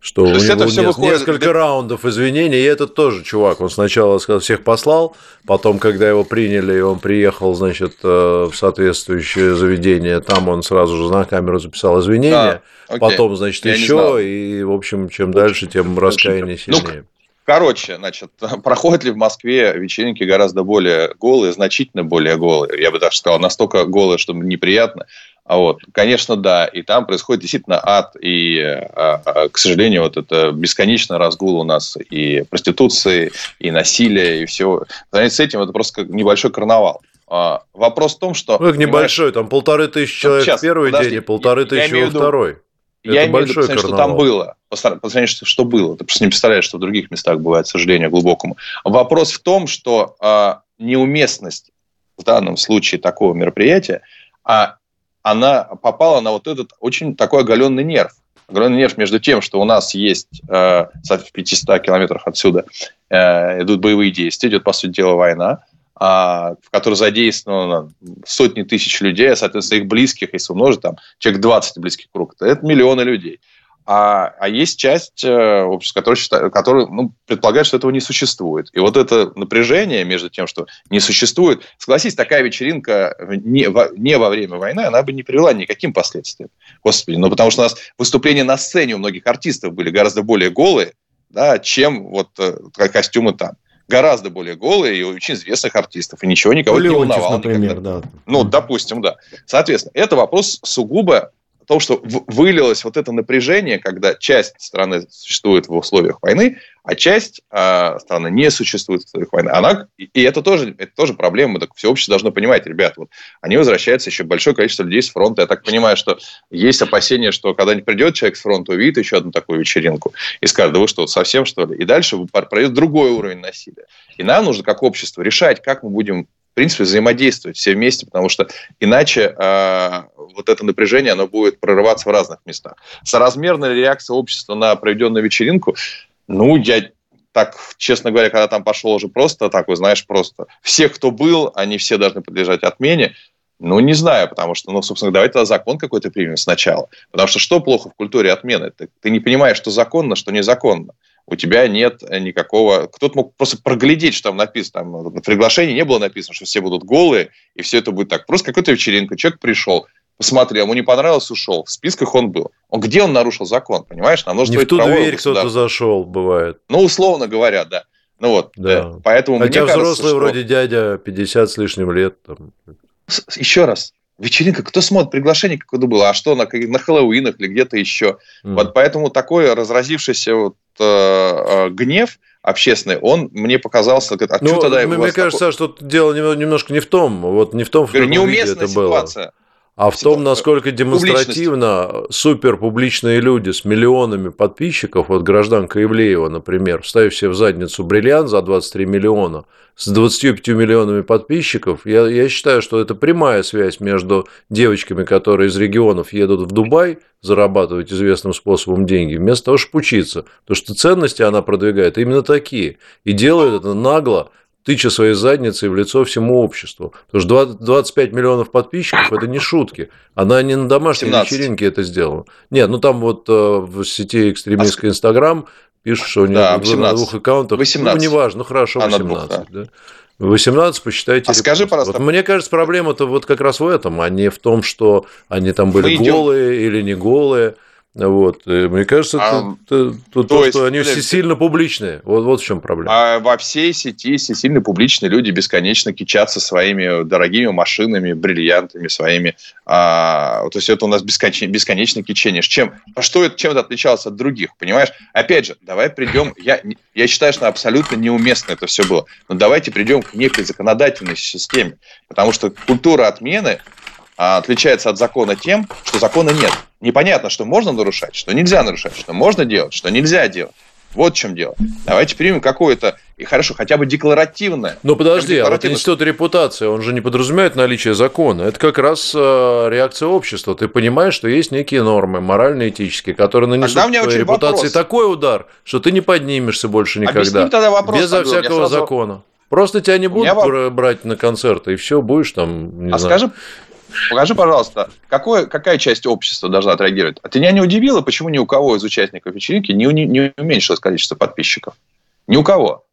что у него все выходит... несколько раундов извинений, и этот тоже чувак, он сначала сказал, всех послал, потом, когда его приняли, и он приехал, значит, э, в соответствующее заведение, там он сразу же на камеру записал извинения, извинения, а, потом, значит, Я еще, и, в общем, чем дальше, тем раскаяние ну, сильнее. Ну, короче, значит, проходят ли в Москве вечеринки гораздо более голые, значительно более голые, я бы даже сказал, настолько голые, что неприятно. А вот, конечно, да, и там происходит действительно ад, и, а, а, к сожалению, вот это бесконечный разгул у нас и проституции, и насилия, и всего. С этим это просто небольшой карнавал. А, вопрос в том, что... Ну, небольшой, там полторы тысячи человек сейчас, первый подожди, день и полторы я, тысячи во второй. Это я имею в виду, что там было. По сравнению что было. Ты просто не представляешь, что в других местах бывает, к сожалению, глубокому. Вопрос в том, что а, неуместность в данном случае такого мероприятия, а она попала на вот этот очень такой оголенный нерв. Оголенный нерв между тем, что у нас есть э, в 500 километрах отсюда э, идут боевые действия, идет, по сути дела, война, в которой задействовано сотни тысяч людей, а, соответственно, их близких, если умножить, там, человек 20 близких круг, то это миллионы людей. а, а есть часть э, общества, которая, считает, которая ну, предполагает, что этого не существует. И вот это напряжение между тем, что не существует, согласись, такая вечеринка не во, не во время войны, она бы не привела никаким последствиям. Господи, ну потому что у нас выступления на сцене у многих артистов были гораздо более голые, да, чем вот э, костюмы там гораздо более голые и очень известных артистов, и ничего никого Леонтьев, не волновало. например, никогда. да. Ну, допустим, да. Соответственно, это вопрос сугубо том, что вылилось вот это напряжение, когда часть страны существует в условиях войны, а часть э, страны не существует в условиях войны. Она, и это тоже, это тоже проблема. Так все общество должно понимать, ребят, вот они возвращаются, еще большое количество людей с фронта. Я так понимаю, что есть опасения, что когда-нибудь придет человек с фронта, увидит еще одну такую вечеринку и скажет, да вы что, совсем что ли? И дальше пройдет другой уровень насилия. И нам нужно как общество решать, как мы будем принципе, взаимодействовать все вместе, потому что иначе э, вот это напряжение, оно будет прорываться в разных местах. Соразмерная реакция общества на проведенную вечеринку, ну, я так, честно говоря, когда там пошел уже просто так, вы знаешь, просто всех, кто был, они все должны подлежать отмене. Ну, не знаю, потому что, ну, собственно, давайте тогда закон какой-то примем сначала. Потому что что плохо в культуре отмены? Ты, ты не понимаешь, что законно, что незаконно у тебя нет никакого... Кто-то мог просто проглядеть, что там написано. Там, на приглашении не было написано, что все будут голые, и все это будет так. Просто какая-то вечеринка, человек пришел, посмотрел, ему не понравилось, ушел. В списках он был. Он где он нарушил закон, понимаешь? Нам нужно не в ту дверь кто-то зашел, бывает. Ну, условно говоря, да. Ну вот, да. Э, поэтому Хотя мне взрослый кажется, вроде что... дядя 50 с лишним лет. Там. Еще раз, вечеринка, кто смотрит, приглашение какое-то было, а что на, на Хэллоуинах или где-то еще. Mm. Вот поэтому такой разразившийся вот Э, э, гнев общественный, он мне показался... А ну, тогда мне кажется, такой... что дело немножко не в том, вот не в том, в каком виде это ситуация. было. А в том, насколько демонстративно супер публичные люди с миллионами подписчиков, вот гражданка Ивлеева, например, вставив себе в задницу бриллиант за 23 миллиона, с 25 миллионами подписчиков, я, я считаю, что это прямая связь между девочками, которые из регионов едут в Дубай зарабатывать известным способом деньги, вместо того, чтобы учиться. Потому что ценности она продвигает именно такие. И делает это нагло, тыча своей задницей в лицо всему обществу. Потому что 25 миллионов подписчиков – это не шутки. Она не на домашней 17. вечеринке это сделала. Нет, ну там вот э, в сети экстремистской Инстаграм пишут, что у нее да, на двух аккаунтах. 18. Ну, неважно, ну хорошо, 18. Двух, да. Да. 18 посчитайте. А репост. скажи, пожалуйста. Вот мне кажется, проблема-то вот как раз в этом, а не в том, что они там были голые или не голые. Вот. И мне кажется, а, это, это, то, то, есть, что они все сильно публичные. Вот, вот в чем проблема. А во всей сети все сильно публичные люди бесконечно кичатся своими дорогими машинами, бриллиантами своими. А, то есть это у нас бесконечно, бесконечно кичение. Чем, а что это, чем это отличалось от других, понимаешь? Опять же, давай придем... Я, я считаю, что абсолютно неуместно это все было. Но давайте придем к некой законодательной системе. Потому что культура отмены а, отличается от закона тем, что закона нет. Непонятно, что можно нарушать, что нельзя нарушать, что можно делать, что нельзя делать. Вот в чем дело. Давайте примем какое-то, и хорошо, хотя бы декларативное. Ну подожди, а вот институт репутации, он же не подразумевает наличие закона. Это как раз э, реакция общества. Ты понимаешь, что есть некие нормы, морально-этические, которые нанесут твоей репутации вопрос. такой удар, что ты не поднимешься больше никогда. тогда вопрос, Безо всякого сразу... закона. Просто тебя не будут меня... брать на концерты, и все, будешь там. Не а знаю. скажи, Покажи, пожалуйста, какое, какая часть общества должна отреагировать? А ты меня не удивило, почему ни у кого из участников вечеринки не, не, не уменьшилось количество подписчиков? Ни у кого.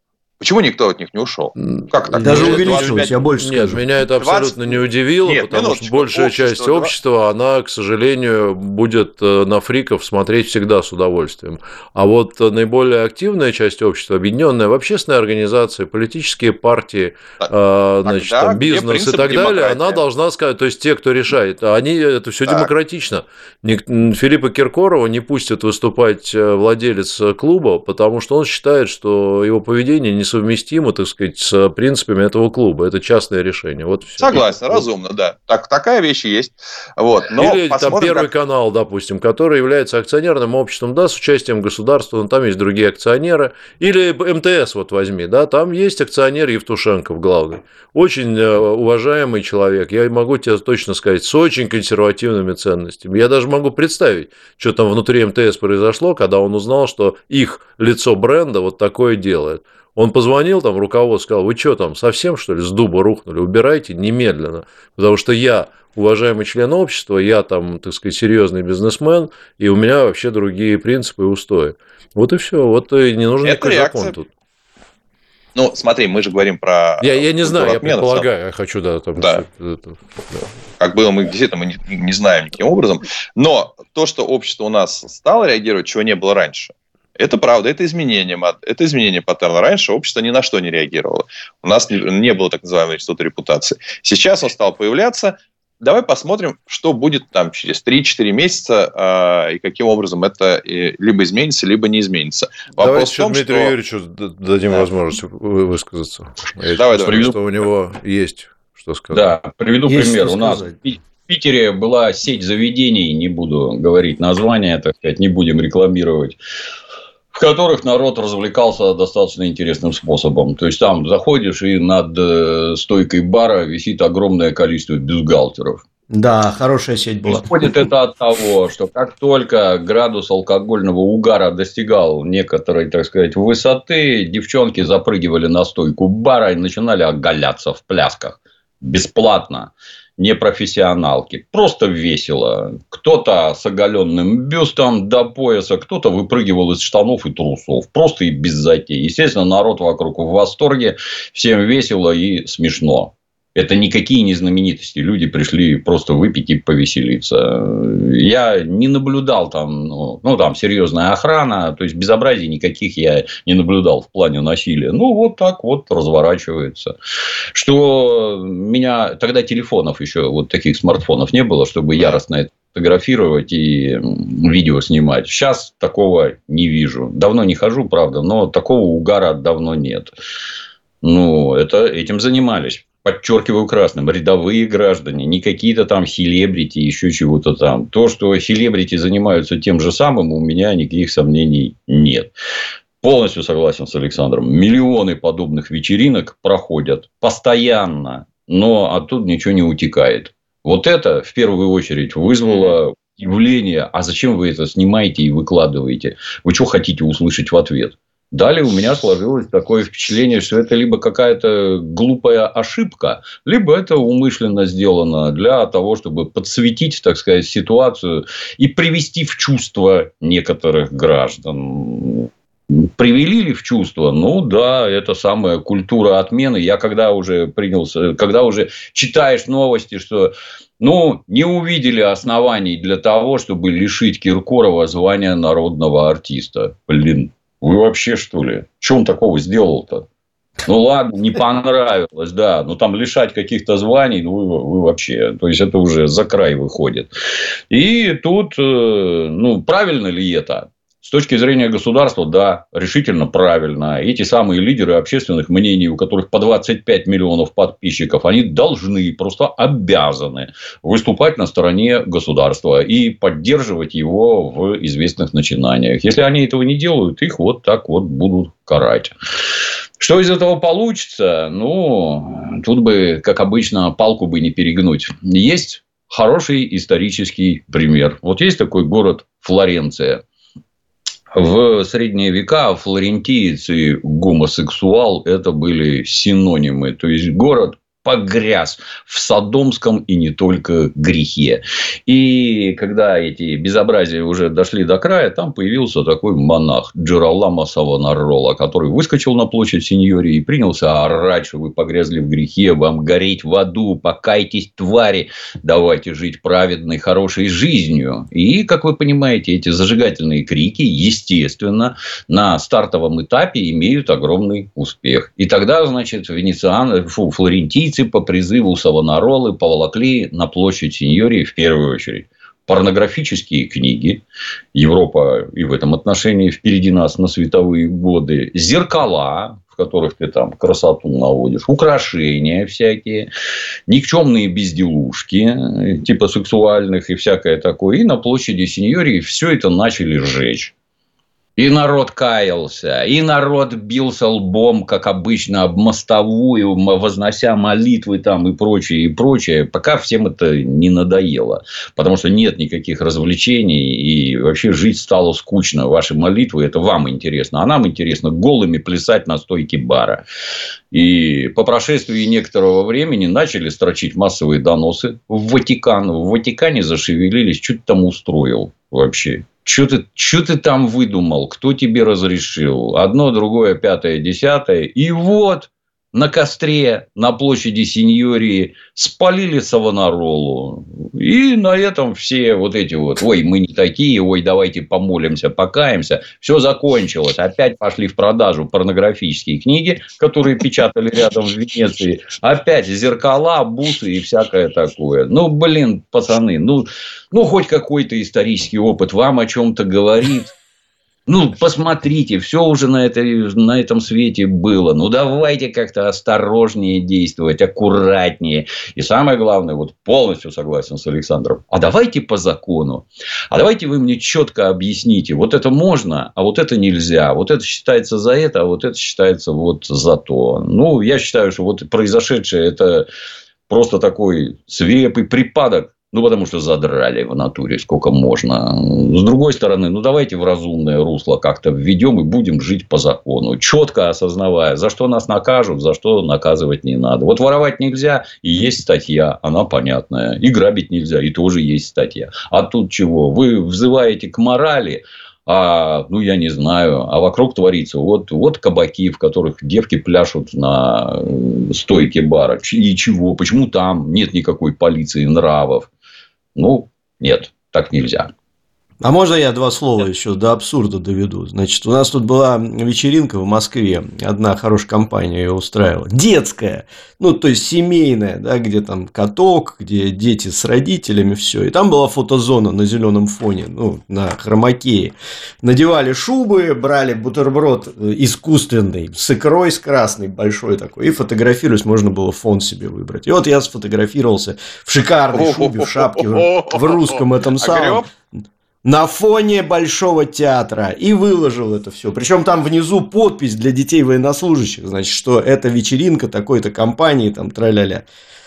Почему никто от них не ушел? Как так? Даже увеличилось, я больше Нет, скажу. меня это абсолютно 20... не удивило, Нет, потому что большая общество, часть общества, она, к сожалению, будет э, на фриков смотреть всегда с удовольствием. А вот наиболее активная часть общества, объединенная в общественные организации, политические партии, так, значит, там, бизнес и так далее, она должна сказать, то есть те, кто решает, они это все демократично. Филиппа Киркорова не пустят выступать э, владелец клуба, потому что он считает, что его поведение не несовместимо, так сказать, с принципами этого клуба. Это частное решение. Вот все. Согласен, разумно, да. Так, такая вещь есть. Вот. Но Или там Первый как... канал, допустим, который является акционерным обществом, да, с участием государства, но там есть другие акционеры. Или МТС вот возьми, да, там есть акционер Евтушенков главный. Очень э, уважаемый человек, я могу тебе точно сказать, с очень консервативными ценностями. Я даже могу представить, что там внутри МТС произошло, когда он узнал, что их лицо бренда вот такое делает Он позвонил там руководству, сказал, вы что там, совсем что ли с дуба рухнули, убирайте немедленно, потому что я уважаемый член общества, я там, так сказать, серьезный бизнесмен, и у меня вообще другие принципы и устои. Вот и все, вот и не нужен никакой закон тут. Ну, смотри, мы же говорим про... Я, я не знаю, я предполагаю, я хочу, да, там... Да. Это, да. Как было, мы действительно мы не, не знаем никаким образом. Но то, что общество у нас стало реагировать, чего не было раньше, это правда, это изменение, это изменение паттерна. Раньше общество ни на что не реагировало. У нас не, не было так называемого института репутации. Сейчас он стал появляться, давай посмотрим, что будет там через 3-4 месяца э, и каким образом это и, либо изменится, либо не изменится. Вопрос Давайте в том, Дмитрию что... Юрьевичу дадим да. возможность высказаться. Я давай, давай. Приведу... что у него есть что сказать. Да, приведу есть пример. У нас в Питере была сеть заведений, не буду говорить название, так сказать, не будем рекламировать которых народ развлекался достаточно интересным способом. То есть там заходишь, и над э, стойкой бара висит огромное количество бюстгальтеров. Да, хорошая сеть была. Исходит это от того, что как только градус алкогольного угара достигал некоторой, так сказать, высоты, девчонки запрыгивали на стойку бара и начинали оголяться в плясках бесплатно непрофессионалки. Просто весело. Кто-то с оголенным бюстом до пояса, кто-то выпрыгивал из штанов и трусов. Просто и без затей. Естественно, народ вокруг в восторге. Всем весело и смешно. Это никакие не знаменитости. Люди пришли просто выпить и повеселиться. Я не наблюдал там, ну, ну, там серьезная охрана, то есть безобразий никаких я не наблюдал в плане насилия. Ну, вот так вот разворачивается. Что меня тогда телефонов еще, вот таких смартфонов не было, чтобы яростно это фотографировать и видео снимать. Сейчас такого не вижу. Давно не хожу, правда, но такого угара давно нет. Ну, это этим занимались подчеркиваю красным, рядовые граждане, не какие-то там селебрити, еще чего-то там. То, что селебрити занимаются тем же самым, у меня никаких сомнений нет. Полностью согласен с Александром. Миллионы подобных вечеринок проходят постоянно, но оттуда ничего не утекает. Вот это в первую очередь вызвало явление, а зачем вы это снимаете и выкладываете? Вы что хотите услышать в ответ? Далее у меня сложилось такое впечатление, что это либо какая-то глупая ошибка, либо это умышленно сделано для того, чтобы подсветить, так сказать, ситуацию и привести в чувство некоторых граждан. Привели ли в чувство? Ну да, это самая культура отмены. Я когда уже принялся, когда уже читаешь новости, что ну, не увидели оснований для того, чтобы лишить Киркорова звания народного артиста. Блин, вы вообще, что ли? Что он такого сделал-то? Ну, ладно, не понравилось, да. Но там лишать каких-то званий, ну, вы, вы вообще... То есть, это уже за край выходит. И тут, э, ну, правильно ли это? С точки зрения государства, да, решительно правильно. Эти самые лидеры общественных мнений, у которых по 25 миллионов подписчиков, они должны, просто обязаны выступать на стороне государства и поддерживать его в известных начинаниях. Если они этого не делают, их вот так вот будут карать. Что из этого получится? Ну, тут бы, как обычно, палку бы не перегнуть. Есть хороший исторический пример. Вот есть такой город Флоренция – в средние века флорентиец и гомосексуал – это были синонимы. То есть, город погряз в садомском и не только грехе. И когда эти безобразия уже дошли до края, там появился такой монах Джералама Савонарола, который выскочил на площадь Синьори и принялся орать, что вы погрязли в грехе, вам гореть в аду, покайтесь, твари, давайте жить праведной, хорошей жизнью. И, как вы понимаете, эти зажигательные крики, естественно, на стартовом этапе имеют огромный успех. И тогда, значит, венециан, фу, флорентийцы Убийцы по призыву Савонаролы поволокли на площадь Синьории в первую очередь порнографические книги. Европа и в этом отношении впереди нас на световые годы. Зеркала, в которых ты там красоту наводишь, украшения всякие, никчемные безделушки, типа сексуальных и всякое такое. И на площади Синьории все это начали сжечь. И народ каялся, и народ бился лбом, как обычно, об мостовую, вознося молитвы там и прочее, и прочее, пока всем это не надоело. Потому что нет никаких развлечений, и вообще жить стало скучно. Ваши молитвы – это вам интересно, а нам интересно голыми плясать на стойке бара. И по прошествии некоторого времени начали строчить массовые доносы в Ватикан. В Ватикане зашевелились, ты там устроил вообще? Что ты, что ты там выдумал? Кто тебе разрешил? Одно, другое, пятое, десятое. И вот на костре на площади Синьории спалили Савонаролу. И на этом все вот эти вот, ой, мы не такие, ой, давайте помолимся, покаемся. Все закончилось. Опять пошли в продажу порнографические книги, которые печатали рядом в Венеции. Опять зеркала, бусы и всякое такое. Ну, блин, пацаны, ну, ну хоть какой-то исторический опыт вам о чем-то говорит. Ну, посмотрите, все уже на, этой, на этом свете было. Ну, давайте как-то осторожнее действовать, аккуратнее. И самое главное, вот полностью согласен с Александром. А давайте по закону. А давайте вы мне четко объясните. Вот это можно, а вот это нельзя. Вот это считается за это, а вот это считается вот за то. Ну, я считаю, что вот произошедшее это просто такой свирепый припадок ну, потому что задрали в натуре сколько можно. С другой стороны, ну, давайте в разумное русло как-то введем и будем жить по закону. Четко осознавая, за что нас накажут, за что наказывать не надо. Вот воровать нельзя, и есть статья, она понятная. И грабить нельзя, и тоже есть статья. А тут чего? Вы взываете к морали, а, ну, я не знаю, а вокруг творится. Вот, вот кабаки, в которых девки пляшут на э, стойке бара. И чего? Почему там нет никакой полиции нравов? Ну, нет, так нельзя. А можно я два слова еще до абсурда доведу? Значит, у нас тут была вечеринка в Москве, одна хорошая компания ее устраивала, детская, ну, то есть семейная, да, где там каток, где дети с родителями, все. И там была фотозона на зеленом фоне, ну, на хромакее. Надевали шубы, брали бутерброд э, искусственный, с икрой, с красной, большой такой, и фотографировались, можно было фон себе выбрать. И вот я сфотографировался в шикарной шубе, в шапке, в русском этом самом на фоне Большого театра и выложил это все. Причем там внизу подпись для детей военнослужащих, значит, что это вечеринка такой-то компании, там, траля-ля.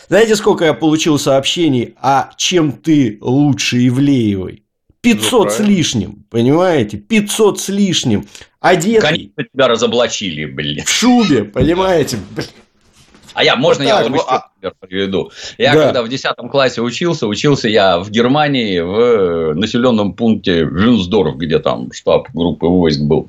Знаете, сколько я получил сообщений, а чем ты лучше Ивлеевой? 500 ну, с лишним, понимаете? 500 с лишним. Одетый. Конечно, тебя разоблачили, блин. В шубе, понимаете? Блин. А я, можно вот я вот, пример приведу? Я да. когда в 10 классе учился, учился я в Германии в населенном пункте Вюнсдорф, где там штаб группы войск был.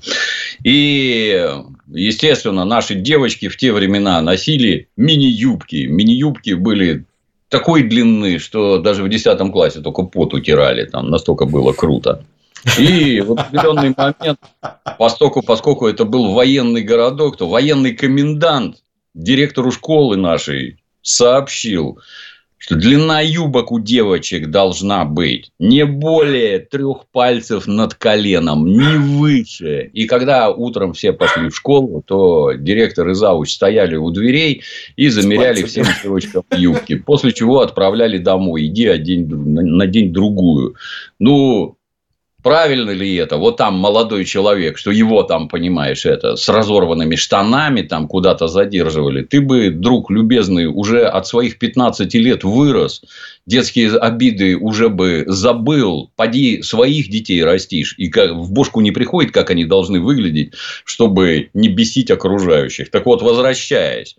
И, естественно, наши девочки в те времена носили мини-юбки. Мини-юбки были такой длины, что даже в 10 классе только пот утирали. Там настолько было круто. И в определенный момент, поскольку, поскольку это был военный городок, то военный комендант директору школы нашей сообщил, что длина юбок у девочек должна быть не более трех пальцев над коленом, не выше. И когда утром все пошли в школу, то директор и завуч стояли у дверей и замеряли всем девочкам юбки. После чего отправляли домой. Иди одень, надень другую. Ну, Правильно ли это? Вот там молодой человек, что его там, понимаешь, это с разорванными штанами там куда-то задерживали. Ты бы, друг любезный, уже от своих 15 лет вырос, детские обиды уже бы забыл, поди своих детей растишь, и как, в бошку не приходит, как они должны выглядеть, чтобы не бесить окружающих. Так вот, возвращаясь,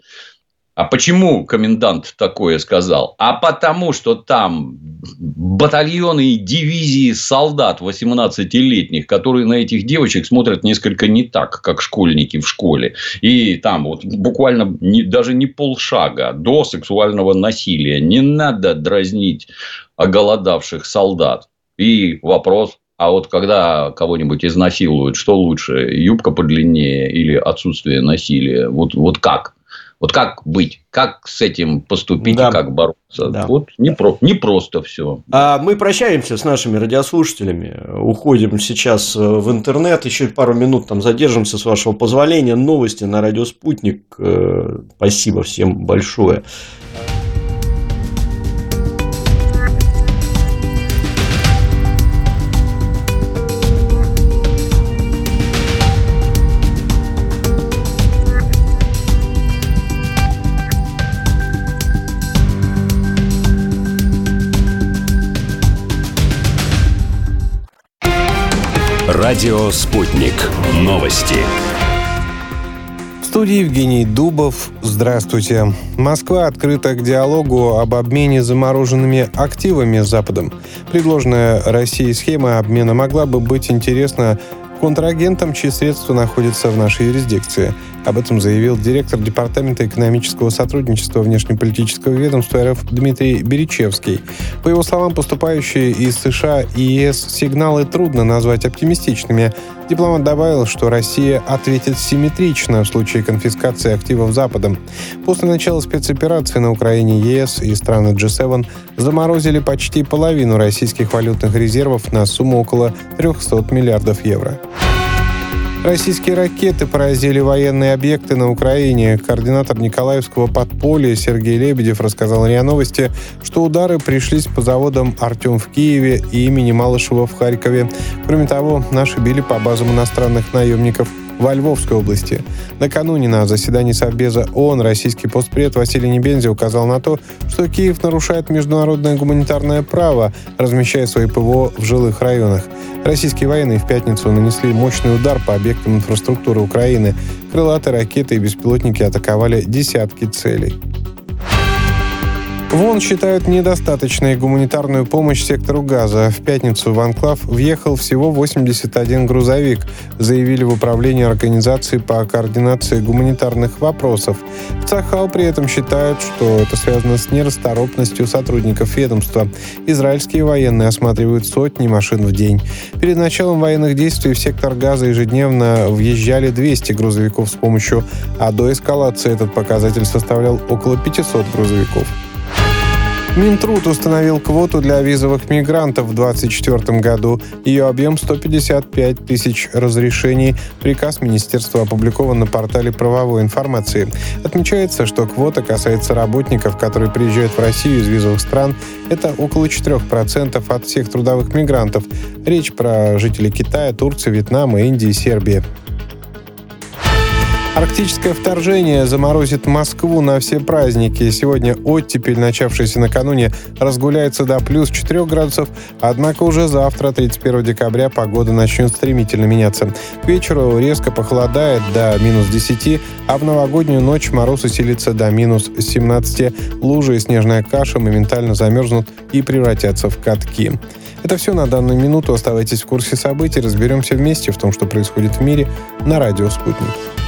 а почему комендант такое сказал? А потому, что там батальоны и дивизии солдат 18-летних, которые на этих девочек смотрят несколько не так, как школьники в школе. И там вот буквально не, даже не полшага до сексуального насилия. Не надо дразнить оголодавших солдат. И вопрос, а вот когда кого-нибудь изнасилуют, что лучше, юбка подлиннее или отсутствие насилия? Вот, вот как? Вот как быть? Как с этим поступить да. и как бороться? Да. Вот не, про, не просто все. А мы прощаемся с нашими радиослушателями. Уходим сейчас э, в интернет. Еще пару минут там задержимся, с вашего позволения. Новости на радио Спутник. Э, спасибо всем большое. Радио «Спутник». Новости. В студии Евгений Дубов. Здравствуйте. Москва открыта к диалогу об обмене замороженными активами с Западом. Предложенная Россией схема обмена могла бы быть интересна контрагентам, чьи средства находятся в нашей юрисдикции – об этом заявил директор Департамента экономического сотрудничества внешнеполитического ведомства РФ Дмитрий Беречевский. По его словам, поступающие из США и ЕС сигналы трудно назвать оптимистичными. Дипломат добавил, что Россия ответит симметрично в случае конфискации активов Западом. После начала спецоперации на Украине ЕС и страны G7 заморозили почти половину российских валютных резервов на сумму около 300 миллиардов евро. Российские ракеты поразили военные объекты на Украине. Координатор Николаевского подполья Сергей Лебедев рассказал РИА Новости, что удары пришлись по заводам «Артем» в Киеве и имени Малышева в Харькове. Кроме того, наши били по базам иностранных наемников – во Львовской области. Накануне на заседании Совбеза ООН российский постпред Василий Небензи указал на то, что Киев нарушает международное гуманитарное право, размещая свои ПВО в жилых районах. Российские военные в пятницу нанесли мощный удар по объектам инфраструктуры Украины. Крылатые ракеты и беспилотники атаковали десятки целей. В ООН считают недостаточной гуманитарную помощь сектору газа. В пятницу в Анклав въехал всего 81 грузовик, заявили в управлении организации по координации гуманитарных вопросов. В Цахал при этом считают, что это связано с нерасторопностью сотрудников ведомства. Израильские военные осматривают сотни машин в день. Перед началом военных действий в сектор газа ежедневно въезжали 200 грузовиков с помощью, а до эскалации этот показатель составлял около 500 грузовиков. Минтруд установил квоту для визовых мигрантов в 2024 году. Ее объем 155 тысяч разрешений. Приказ министерства опубликован на портале правовой информации. Отмечается, что квота касается работников, которые приезжают в Россию из визовых стран. Это около 4% от всех трудовых мигрантов. Речь про жителей Китая, Турции, Вьетнама, Индии, Сербии. Арктическое вторжение заморозит Москву на все праздники. Сегодня оттепель, начавшаяся накануне, разгуляется до плюс 4 градусов, однако уже завтра, 31 декабря, погода начнет стремительно меняться. К вечеру резко похолодает до минус 10, а в новогоднюю ночь мороз усилится до минус 17. Лужи и снежная каша моментально замерзнут и превратятся в катки. Это все на данную минуту. Оставайтесь в курсе событий. Разберемся вместе в том, что происходит в мире на радио «Спутник».